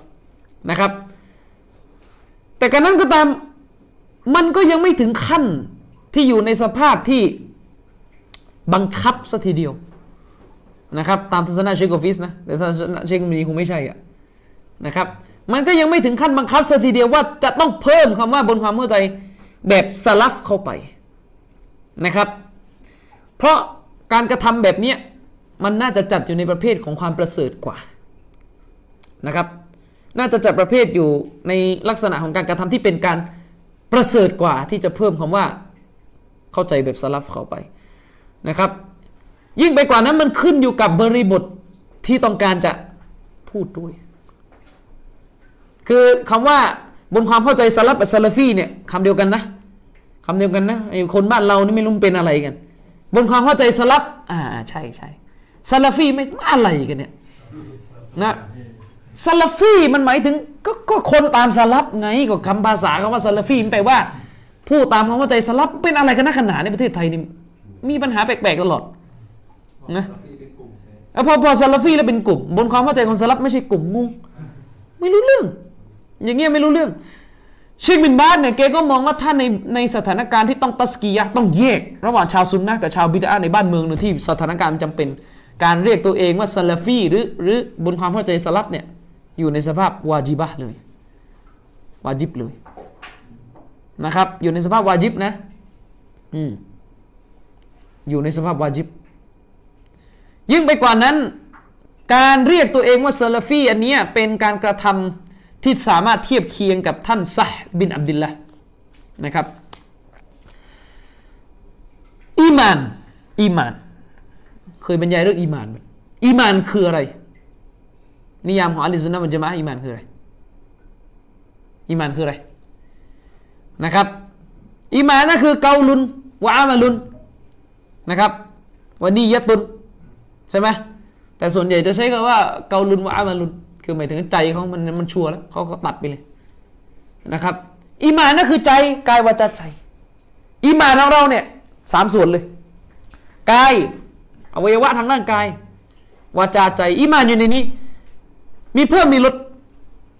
นะครับ แต่การนั้นก็ตามมันก็ยังไม่ถึงขั้นที่อยู่ในสภาพที่บังคับสัทีเดียวนะครับ ตามทัศนะเชคกฟิสนะแต่ทัศนะเชคมีคงไม่ใช่อะนะครับ มันก็ยังไม่ถึงขั้นบังคับสัทีเดียวว่าจะต้องเพิ่มคำว่าบนความเข้าใจแบบสลับเข้าไปนะครับ เพราะการกระทำแบบเนี้ยมันน่าจะจัดอยู่ในประเภทของความประเสริฐกว่านะครับ น่าจะจัดประเภทอยู่ในลักษณะของการกระทำที่เป็นการประเสริฐกว่าที่จะเพิ่มคำว่าเข้าใจแบบสลับเข้าไปนะครับ ยิ่งไปกว่านั้นมันขึ้นอยู่กับบริบทที่ต้องการจะพูดด้วย คือคำว่าบนความเข้าใจสลับกับซาลฟีเนี่ยคำเดียวกันนะคำเดียวกันนะไอ้คนบ้านเรานี่ไม่รู้เป็นอะไรกัน บนความเข้าใจสลับอ่าใช่ใช่ซาลาฟีไม่อะไรกันเนี่ยนะซาลาฟีมันหมายถึงก็ก็คนตามสลับไงก็คำภาษาคำว่าซาลาฟีมันแปลว่า ผู้ตามความเข้าใจสลับเป็นอะไรกันนักขนาดในประเทศไทยนี่มีปัญหาแปลกๆตลอดนะพอพอซาลาฟีแล้วเป็นกลุ่ม บนความเข้าใจของสลับไม่ใช่กลุ่มงงไม่รู้เรื่อง อย่างเงี้ยไม่รู้เรื่องเชคบินบาสเนี่ยแกก็มองว่าถ้าในในสถานการณ์ที่ต้องตัสกียะต้องแยก ระหว่างชาวซุนนะกับชาวบิดาในบ้านเมืองนที่สถานการณ์มันจำเป็น การเรียกตัวเองว่าซาลาฟีหรือหรือบนความเข้าใจสลับเนี่ยอยู่ในสภาพวาจิบะเลยวาจิบเลยนะครับ อยู่ในสภาพวาจิบนะอืมอยู่ในสภาพวาจิบ ยิ่งไปกว่านั้น การเรียกตัวเองว่าซาลาฟีอันนี้เป็นการกระทำ ที่สามารถเทียบเคียงกับท่านซะบินอับดุลละนะครับอีมานอีมาน เคยบรรยายเรื่องอีมานไหมอีมานคืออะไร นิยามของอัลลิซุนนะมันจะมาอีมานคืออะไรอีมานคืออะไรนะครับอีมานนั่นคือเกาลุนวะอามาลุนนะครับวันนี้ยะตุนใช่ไหมแต่ส่วนใหญ่จะใช้คำว่าเกาลุนวะอามาลุน คือหมายถึงใจเขามันมันชัวร์แล้วเขาก็ตัดไปเลยนะครับอีมานนั่นคือใจกายวาจาใจอีมานของเราเนี่ยสามส่วนเลยกายอวัยวะทางร่างกายวาจาใจอีมานอยู่ในนี้ มีเพิ่มมีลด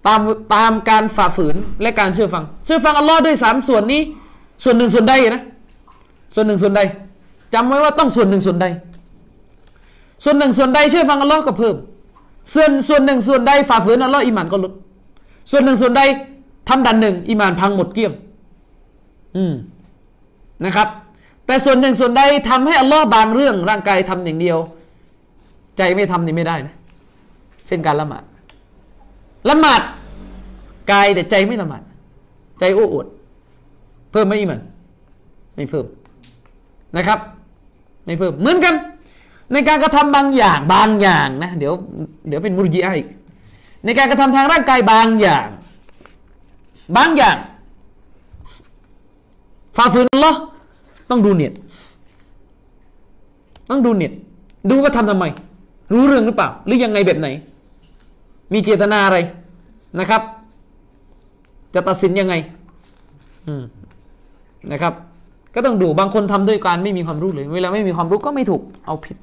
ตามตามการฝ่าฝืนและการเชื่อฟัง เชื่อฟังอัลลอฮ์ด้วยสามส่วนนี้ ส่วนหนึ่งส่วนใดนะส่วนหนึ่งส่วนใดจำไว้ว่าต้องส่วนหนึ่งส่วนใด ส่วนหนึ่งส่วนใดเชื่อฟังอัลลอฮ์ก็เพิ่ม ส่วนส่วนหนึ่งส่วนใดฝ่าฝืนอัลลอฮ์อีหมานก็ลดส่วนหนึ่งส่วนใดทำดันหนึ่งอีหมานพังหมดเกลี้ยงอืมนะครับ แต่ส่วนหนึ่งส่วนใดทำให้อัลลอฮ์บางเรื่องร่างกายทำอย่างเดียว ใจไม่ทำนี่ไม่ได้นะ เช่นการละหมาดละหมาดกายแต่ใจไม่ละหมาดใจโอ้อวดเพิ่มไหมอีหมัน ไม่เพิ่มนะครับ ไม่เพิ่มเหมือนกัน ในการกระทำบางอย่างบางอย่างนะเดี๋ยวเดี๋ยวเป็นมุรจิอีกในการกระทำทางร่างกายบางอย่าง บางอย่างฝ่าฝืนอัลลอต้องดูเนียดต้องดูเนียดดูว่าทำทำไม รู้เรื่องหรือเปล่า หรือยังไงแบบไหน มีเจตนาอะไรนะครับ จะตัดสินยังไงนะครับ ก็ต้องดูบางคนทำด้วยการไม่มีความรู้เลย เวลาไม่มีความรู้ก็ไม่ถูกเอาผิด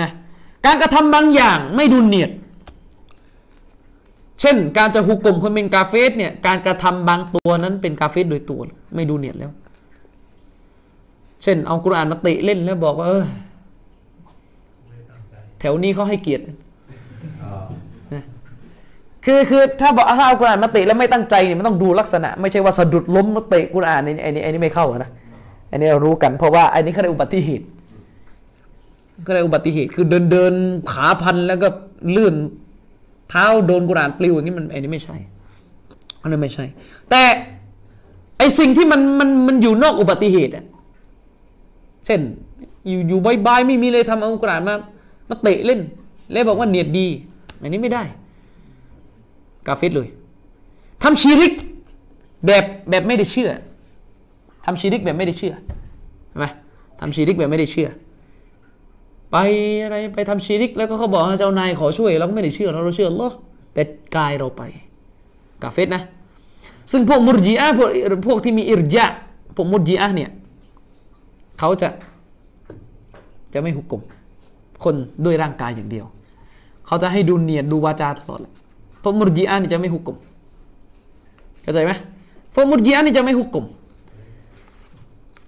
นะการกระทำบางอย่างไม่ดูเนียด เช่น การจะหุกกลมคนเป็นกาเฟสเนี่ยการกระทำบางตัวนั้นเป็นกาเฟสโดยตัว ไม่ดูเนียดแล้ว เช่น เอากุรอานมาติเล่นแล้วบอกว่าเออแถวนี้เขาให้เกียรติคือคือถ้าบอกถ้าเอากุรอานมาติแล้วไม่ตั้งใจเนี่ยมันต้องดูลักษณะ ไม่ใช่ว่าสะดุดล้มมาเตะกุรอานนี่ไอ้นี่ไอ้นี่ไม่เข้านะอันนี้เรารู้กันเพราะว่าไอ้นี่เขาเรียกอุบัติเหตุ ก็เรียอุบัติเหตุคือเดินเดินขาพันแล้วก็ลื่นเท้าโดนกุรานปลิวอย่างนี้มันอ้นี่ไม่ใช่อันนั้นไม่ใช่ แต่ไอสิ่งที่มันมันมันอยู่นอกอุบัติเหตุอะเช่น อยู่อยู่ใบๆไม่มีเลยทำเอากุรานมามาเตะเล่น แล้วบอกว่าเนียดดี อันนี้ไม่ได้ กาเฟตเลยทำชีริกแบบแบบไม่ได้เชื่อทำชีริกแบบไม่ได้เชื่อใช่ไหมทำชีริกแบบไม่ได้เชื่อ ไปอะไรไปทำชีริก แล้วก็เขาบอกเจ้านายขอช่วยเราก็ไม่ได้เชื่อเราเราเชื่ออัลลอแต่กายเราไปกาเฟตนะ ซึ่งพวกมุรจีอะพวกพวกที่มีอิรยะพวกมุรจีอะเนี่ยเขาจะจะไม่หุกกลมคนด้วยร่างกายอย่างเดียว เขาจะให้ดูเนียดดูวาจาตลอดเลยพวกมุรจีอะนี่จะไม่หุกกลมเข้าใจไหมพวกมุรจีอะนี่จะไม่หุกกลม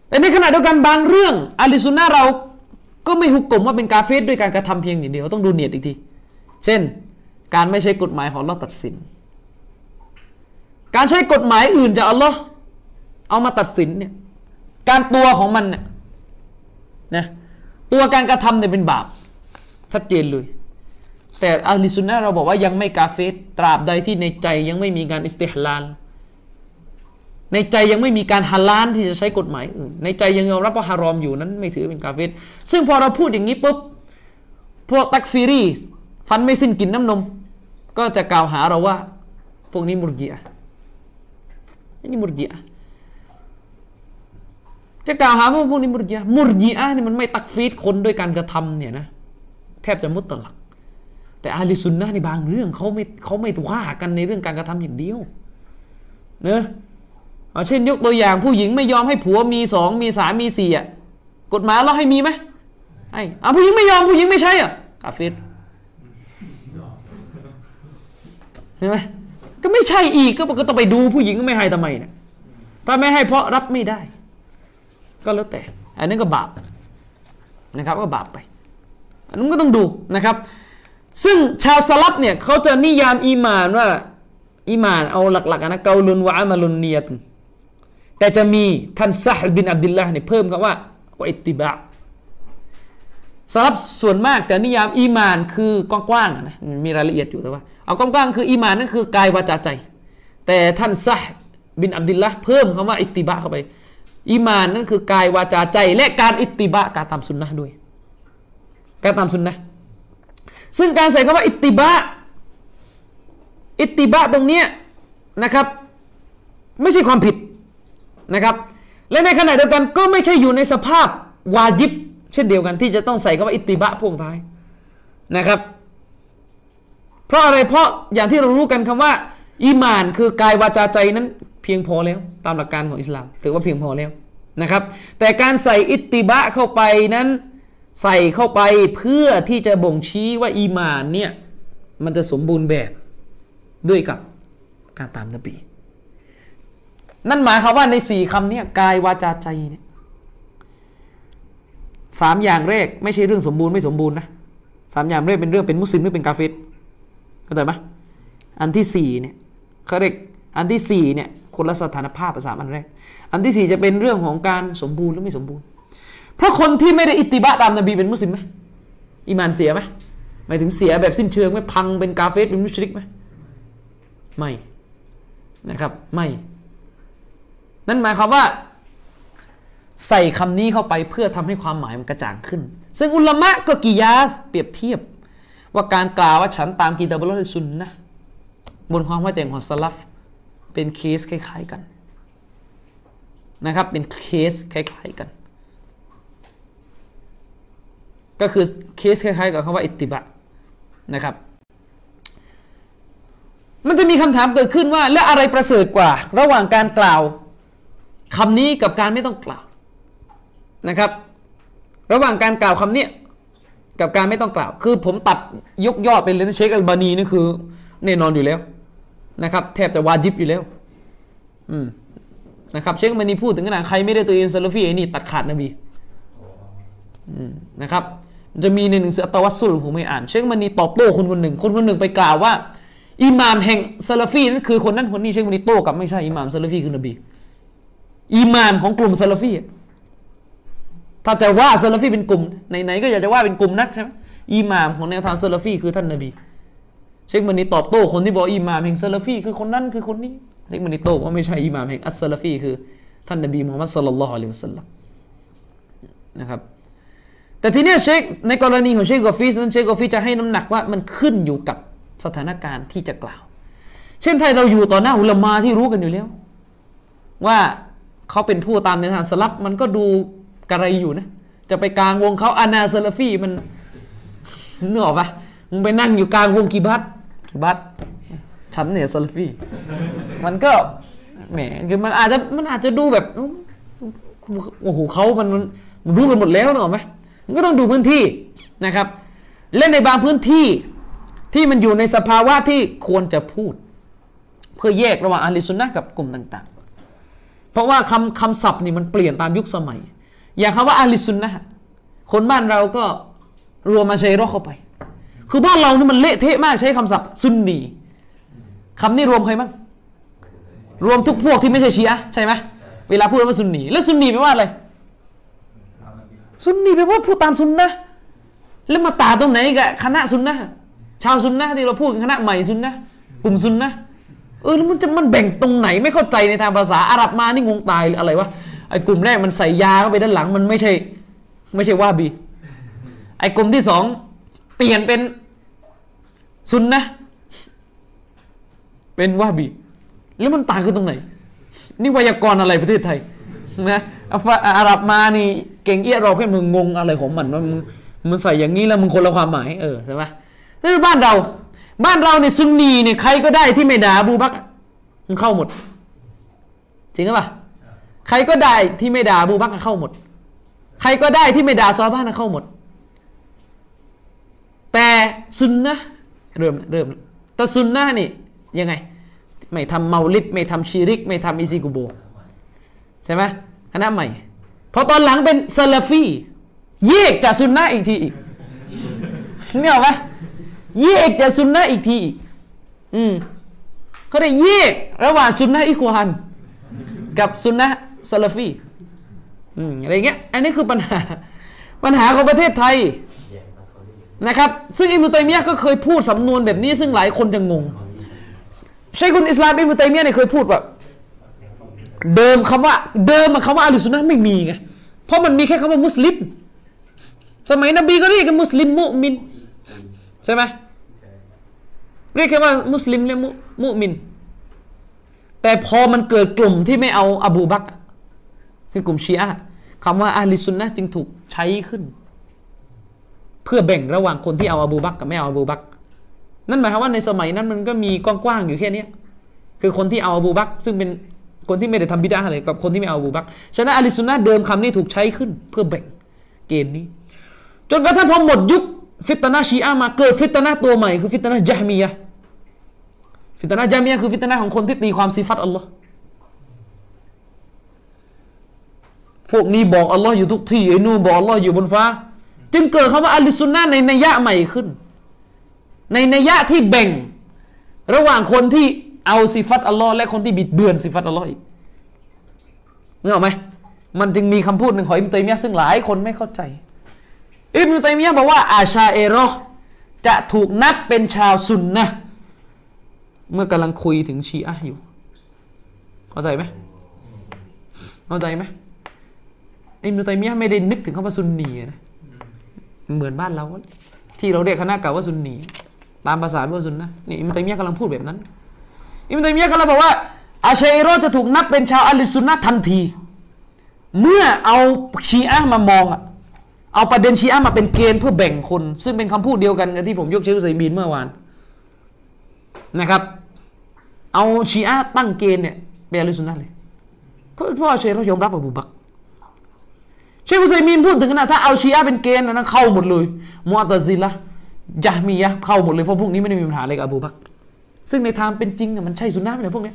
แต่ในขณะเดียวกันบางเรื่องอาลิซุนนะห์เรา ก็ไม่หุกกลมว่าเป็นกาเฟตด้วยการกระทำเพียงอย่างเดียวต้องดูเนียดอีกที เช่น การไม่ใช้กฎหมายของเราตัดสิน การใช้กฎหมายอื่นจากอัลลอฮ์เอามาตัดสินเนี่ยการตัวของมันเนี่ยนะตัวการกระทำเนี่ยเป็นบาปชัดเจนเลย แต่อัลลิสุนนะเราบอกว่ายังไม่กาเฟตตราบใดที่ในใจยังไม่มีการอิสติฮลาล ในใจยังไม่มีการฮาลาลที่จะใช้กฎหมายอื่น ในใจยังยอมรับว่าฮารอมอยู่นั้นไม่ถือเป็นกาเฟตซึ่งพอเราพูดอย่างนี้ปุ๊บพวกตักฟิรีฟันไม่สิ้นกินน้ำนม ก็จะกล่าวหาเราว่า พวกนี้มุรจิอะนี่มุรจิอะจะกล่าวหาว่าพวกนี้มุรจิอะมุรจิอะนี่มันไม่ตักฟีดคนด้วยการกระทำเนี่ยนะแทบจะมุตตลัก แต่อาลิซุนนะในบางเรื่องเขาไม่เขาไม่ว่ากันในเรื่องการกระทำอย่างเดียวเนอะ เอาเช่นยกตัวอย่างผู้หญิงไม่ยอมให้ผัวมีสองมีสามมีสี่อะกฎหมายเราให้มีไหมให้เอาผู้หญิงไม่ยอมผู้หญิงไม่ใช่อะกาเฟรเห็นไหมก็ไม่ใช่อีกก็ก็ต้องไปดูผู้หญิงไม่ให้ทำไมเนี่ยถ้าไม่ให้เพราะรับไม่ได้ ก็แล้วแต่ อันนั้นก็บาปนะครับก็บาปไป อันนั้นก็ต้องดูนะครับ ซึ่งชาวสลับเนี่ยเขาจะนิยามอีมานว่าอีมานเอาหลักๆนะเกาลุนวะอามาลุนเนียต แต่จะมีท่านซาฮบินอับดุลลาห์เนี่ยเพิ่มคำว่าวะอิตติบะสลัฟส่วนมากจะนิยามอีมานคือกว้างๆนะมีรายละเอียดอยู่แต่ว่าเอากว้างๆคืออีมานนั่นคือกายวาจาใจ แต่ท่านซาฮบินอับดุลลาห์เพิ่มคำว่าอิตติบะเข้าไปอีมานนั่นคือกายวาจาใจ และการอิตติบะการตามสุนนะด้วย การตามสุนนะซึ่งการใส่คำว่าอิตติบะอิตติบะตรงเนี้ยนะครับ ไม่ใช่ความผิด นะครับ และในขณะเดียวกันก็ไม่ใช่อยู่ในสภาพวาจิบ เช่นเดียวกันที่จะต้องใส่คำว่าอิตติบะพ่วงท้ายนะครับ เพราะอะไรเพราะอย่างที่เรารู้กันคำว่าอีมานคือกายวาจาใจนั้นเพียงพอแล้ว ตามหลักการของอิสลาม ถือว่าเพียงพอแล้วนะครับ แต่การใส่อิตติบะเข้าไปนั้นใส่เข้าไปเพื่อที่จะบ่งชี้ว่าอีมานเนี่ยมันจะสมบูรณ์แบบด้วยกับการตามนบี นั่นหมายความว่าในสี่คำนี้กายวาจาใจเนี่ยสามอย่างแรกไม่ใช่เรื่องสมบูรณ์ไม่สมบูรณ์นะสามอย่างแรกเป็นเรื่องเป็นมุสลิมหรือเป็นกาเฟตเข้าใจไหมอันที่สี่เนี่ยเขาเรียกอันที่สี่เนี่ยคนละสถานภาพภาษาอันแรก อันที่สี่จะเป็นเรื่องของการสมบูรณ์หรือไม่สมบูรณ์ เพราะคนที่ไม่ได้อิติบะตามนบีเป็นมุสลิมไหมอีมานเสียไหมหมายถึงเสียแบบสิ้นเชิงไหมพังเป็นกาเฟตเป็นมุชริกไหมไม่นะครับ ไม่ นั่นหมายความว่า ใส่คำนี้เข้าไปเพื่อทำให้ความหมายมันกระจ่างขึ้น ซึ่งอุลามะก็กิยาสเปรียบเทียบ ว่าการกล่าวว่าฉันตามกีตาบุลลซุนนะบนความเข้าใจของสลัฟเป็นเคสคล้าย ๆกันนะครับเป็นเคสคล้าย ๆกัน ก็คือเคสคล้ายๆกับคำว่าอิตติบะนะครับ มันจะมีคำถามเกิดขึ้นว่า แล้วอะไรประเสริฐกว่า ระหว่างการกล่าว คำนี้กับการไม่ต้องกล่าวนะครับ ระหว่างการกล่าวคำเนี้ยกับการไม่ต้องกล่าว คือผมตัดยกยอดไปเลนเชคอัลบานีนี่คือแน่นอนอยู่แล้วนะครับ แทบจะวาจิบอยู่แล้ว อืมนะครับเชคอัลานีพูดถึงขนาดใครไม่ได้ตัวเองซาลฟีไอ้นี่ตัดขาดนบีอืมนะครับ จะมีในหนังสืออัตวัสสุลผมไม่อ่าน เชคมันนีตอบโต้คนคนหนึ่ง คนคนหนึ่งไปกล่าวว่าอิหม่ามแห่งซาลาฟีนั้นคือคนนั้นคนนี้เชคมันนีโต้กลับไม่ใช่อิหม่ามซาลาฟีคือนบี อิหม่ามของกลุ่มซาลฟีถ้าจะว่าซาลฟีเป็นกลุ่มไหนๆก็อยากจะว่าเป็นกลุ่มนักใช่ไหมอิหม่ามของแนวทางซาลฟีคือท่านนบี เชคมันนีตอบโต้คนที่บอกอิหม่ามแห่งซาลฟีคือคนนั้นคือคนนี้เชคมันนีโต้ว่าไม่ใช่อิหม่ามแห่งอัสซาลฟีคือท่านนบีมุฮัมมัดصلى الله عليه وسلمนะครับแต่ทีเนี้ยเชคในกรณีของเชคกอฟิสนั้นเชคกอฟิสจะให้น้ำหนักว่ามันขึ้นอยู่กับสถานการณ์ที่จะกล่าว เช่นไทยเราอยู่ต่อหน้าอุลามาที่รู้กันอยู่แล้ว ว่า เขาเป็นผู้ตามในทางสลัฟมันก็ดูกระไรอยู่นะ จะไปกลางวงเขาอานาซาลาฟีมันนึกออกปะมึงไปนั่งอยู่กลางวงกีบัตกีบัตฉันเนี่ยซาลาฟีมันก็แหมคือมันอาจจะมันอาจจะดูแบบโอ้โหเขามันมันรู้กันหมดแล้วเนอะไหมมันก็ต้องดูพื้นที่นะครับ และในบางพื้นที่ที่มันอยู่ในสภาวะที่ควรจะพูด เพื่อแยกระหว่างอาลิสุนนะกับกลุ่มต่าง เพราะว่าคำคำศัพท์นี่มันเปลี่ยนตามยุคสมัย อย่างคำว่าอาลิสุนนะคนบ้านเราก็รวมมาใช้รอเข้าไป คือบ้านเรานี่มันเละเทะมากใช้คำศัพท์ซุนนีคำนี้รวมใครบ้างรวมทุกพวกที่ไม่ใช่ชีอะใช่ไหมเวลาพูดว่าซุนนีแล้วซุนนีแปลว่าอะไรซุนนีแปลว่าผู้ตามซุนนะแล้วมาตาตรงไหนกับคณะซุนนะชาวซุนนะที่เราพูดกันคณะใหม่ซุนนะกลุ่มซุนนะ เออแล้วมันจะมันแบ่งตรงไหนไม่เข้าใจในทางภาษาอาหรับมานี่งงตายหรืออะไรวะไอ้กลุ่มแรกมันใส่ยาเข้าไปด้านหลัง มันไม่ใช่ ไม่ใช่ว่าบี ไอ้กลุ่มที่สองเปลี่ยนเป็นซุนนะ เป็นว่าบี แล้วมันต่างกันตรงไหน นี่ไวยากรณ์อะไรประเทศไทยนะอาหรับมานี่เก่งเอี้ยเราแค่มึงงงอะไรของมันว่ามึงมึงใส่อย่างนี้แล้วมึงคนละความหมายเออใช่ไหมนี่บ้านเรา บ้านเราเนี่ยซุนนีเนี่ยใครก็ได้ที่ไม่ด่าบูบักมึงเข้าหมด จริงหรือเปล่าใครก็ได้ที่ไม่ด่าบูบักเข้าหมด ใครก็ได้ที่ไม่ด่าซอบ้านเข้าหมด แต่ซุนนะเริ่มเริ่มแต่ซุนนะนี่ยังไง ไม่ทำเมาลิดไม่ทำชีริก ไม่ทำอิซิกุโบใช่ไหมคณะใหม่พอตอนหลังเป็นซาลาฟีแยกจากซุนนะอีกทีอีกเนี่ยหรอไหม แยกจากซุนนะอีกที อืมเขาได้แยกระหว่างซุนนะอิควานกับซุนนะซาลาฟีอืมอะไรเงี้ย อันนี้คือปัญหา ปัญหาของประเทศไทยนะครับ ซึ่งอิมุตัยมียะก็เคยพูดสำนวนแบบนี้ ซึ่งหลายคนจะงงใช่คุณอิสลามอิมุตัยมียะห์เนี่ยเคยพูดว่าเดิมคำว่า เดิมคำว่าอาลุสุนนะไม่มีไงเพราะมันมีแค่คำว่ามุสลิม สมัยนบีก็เรียกกันมุสลิมมุมิน ใช่ไหม เรียกแค่ว่ามุสลิมเรียกมุมุมิน แต่พอมันเกิดกลุ่มที่ไม่เอาอบูบักคือกลุ่มชีอะคำว่าอาลิสุนนะจึงถูกใช้ขึ้น เพื่อแบ่งระหว่างคนที่เอาอบูบักกับไม่เอาอบูบักนั่นหมายความว่าในสมัยนั้นมันก็มีกว้างๆอยู่แค่นี้คือคนที่เอาอบูบักซึ่งเป็นคนที่ไม่ได้ทำบิดอะห์อะไรกับคนที่ไม่เอาอบูบักฉะนั้นอะห์ลิสซุนนะห์เดิมคำนี้ถูกใช้ขึ้น เพื่อแบ่งเกณฑ์นี้ จนกระทั่งพอหมดยุคฟิตนะชีอะมาเกิดฟิตนะตัวใหม่คือฟิตนะญะฮ์มียะห์ ฟิตนะญะฮ์มียะห์คือฟิตนะของคนที่ตีความสิฟัตอัลลอฮ์พวกนี้บอกอัลลอฮ์อยู่ทุกที่ไอ้นู่นบอกอัลลอฮ์อยู่บนฟ้า จึงเกิดคำว่าอะห์ลิสซุนนะห์ในนัยยะใหม่ขึ้น ในนัยยะที่แบ่ง ระหว่างคนที่เอาสิฟัตอัลลอฮ์และคนที่บิดเบือนสิฟัตอัลลอฮ์อีกนึกออกไหมมันจึงมีคำพูดหนึ่งของอิมตัยมียะซึ่งหลายคนไม่เข้าใจอิบนุตัยมียะบอกว่าอาชาเอรอจะถูกนับเป็นชาวซุนนะ เมื่อกำลังคุยถึงชีอะอยู่ เข้าใจไหมเข้าใจไหมอิบนุตัยมียะไม่ได้นึกถึงคำว่าซุนนีนะเหมือนบ้านเรา ที่เราเรียกคณะเก่าว่าซุนนีตามภาษาว่าซุนนะนี่อิบนุตัยมียะกำลังพูดแบบนั้น อิบนุตัยมียะกำลังบอกว่า อาชาเอรอจะถูกนับเป็นชาวอัลลิซุนนะทันที เมื่อเอาชีอะมามองอะเอาประเด็นชีอะมาเป็นเกณฑ์เพื่อแบ่งคน ซึ่งเป็นคำพูดเดียวกันกับที่ผมยกเชคอุซัยมีนเมื่อวาน นะครับ เอาชีอะตั้งเกณฑ์เนี่ยเป็นอะลุสุนนะเลยเพราะเพราะว่าเชคเรายอมรับอบูบักเชคอุซัยมีนพูดถึงขนาดถ้าเอาชีอะเป็นเกณฑ์นะเข้าหมดเลยมุอัตซิละห์จาฮมียะเข้าหมดเลยเพราะพวกนี้ไม่ได้มีปัญหาอะไรกับอบูบักซึ่งในทางเป็นจริงอะมันใช่สุนนะห์ไหมพวกนี้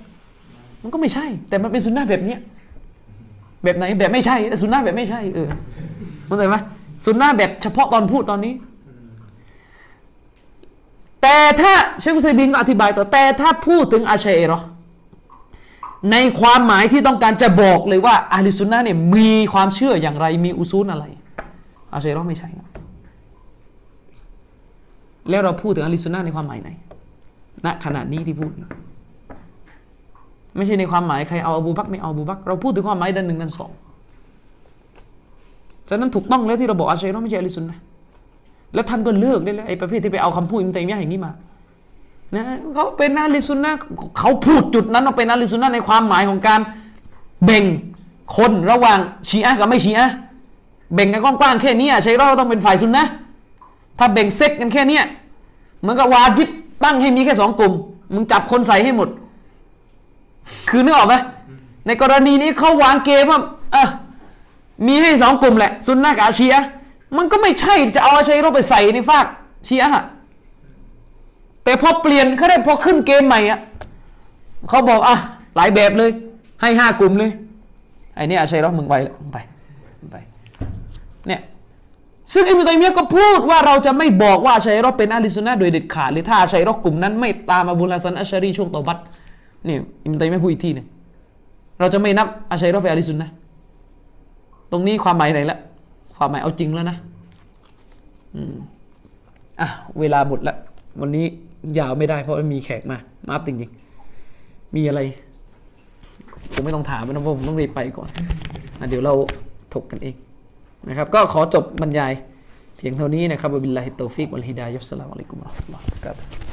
มันก็ไม่ใช่ แต่มันเป็นสุนนะแบบเนี้ยแบบไหนแบบไม่ใช่แต่สุนนะแบบไม่ใช่เออเข้าใจไหมสุนนะแบบเฉพาะตอนพูดตอนนี้ แต่ถ้าเชคอุซัยบินก็อธิบายต่อแต่ถ้าพูดถึงอาชัยเรอในความหมายที่ต้องการจะบอกเลยว่าอาลิสุนนะเนี่ยมีความเชื่ออย่างไร มีอุซูลอะไร อาชัยเรอไม่ใช่นะแล้วเราพูดถึงอาลิสุนนะในความหมายไหนณขณะนี้ที่พูด ไม่ใช่ในความหมายใครเอาอบูบักไม่เอาอบูบักเราพูดถึงความหมายด้านหนึ่งด้านสองฉะนั้นถูกต้องแล้วที่เราบอกอาชัยเรอไม่ใช่อาลิสุนนะ แล้วท่านก็เลิกได้แล้วไอ้ประเภทที่ไปเอาคำพูดอิมตัยมียะอย่างนี้มานะเขาเป็นนาลิซุนนะเขาพูดจุดนั้นว่าเป็นนาลิซุนนะในความหมายของการแบ่งคนระหว่างชีอะกับไม่ชีอะแบ่งกันกว้างๆแค่เนี้ยใช่เราต้องเป็นฝ่ายซุนนะถ้าแบ่งเซกกันแค่เนี้ยเหมือนกับวาจิบตั้งให้มีแค่สองกลุ่ม มึงจับคนใส่ให้หมด คือนึกออกไหมในกรณีนี้เขาวางเกมว่าอะมีให้สองกลุ่มแหละซุนนะกับอาชีอะ มันก็ไม่ใช่จะเอาอาชัยราไปใส่ในฝากเชีอะห์อะแต่พอเปลี่ยนเขาได้พอขึ้นเกมใหม่อะเขาบอกอะหลายแบบเลย ให้ห้ากลุ่มเลยไอ้นี่อาชัยราะห์มึงไปละมึงไปมึงไปเนี่ยซึ่งอิมตัยมียก็พูดว่าเราจะไม่บอกว่าอาชัยราะห์เป็นอาลิซุนนะโดยเด็ดขาดหรือถ้าอาชัยราะห์กลุ่มนั้น ไม่ตามอบูลฮัสซันอัชชารีช่วงตอบัตนี่อิมตัยมียพูดอีกทีหนึงเราจะไม่นับอาชัยราะห์เป็นอาลิซุนนะตรงนี้ความหมายไหนละ ความหมายเอาจริงแล้วนะอะเวลาหมดแล้ววันนี้ยาวไม่ได้เพราะมีแขกมา มาอัฟจริงๆ มีอะไร ผมไม่ต้องถามนะเพราะผมต้องรีบไปก่อนอะเดี๋ยวเราถกกันเองนะครับ ก็ขอจบบรรยายเพียงเท่านี้นะครับبالله التوفيق والهداية السلام عليكم ورحمة الله وب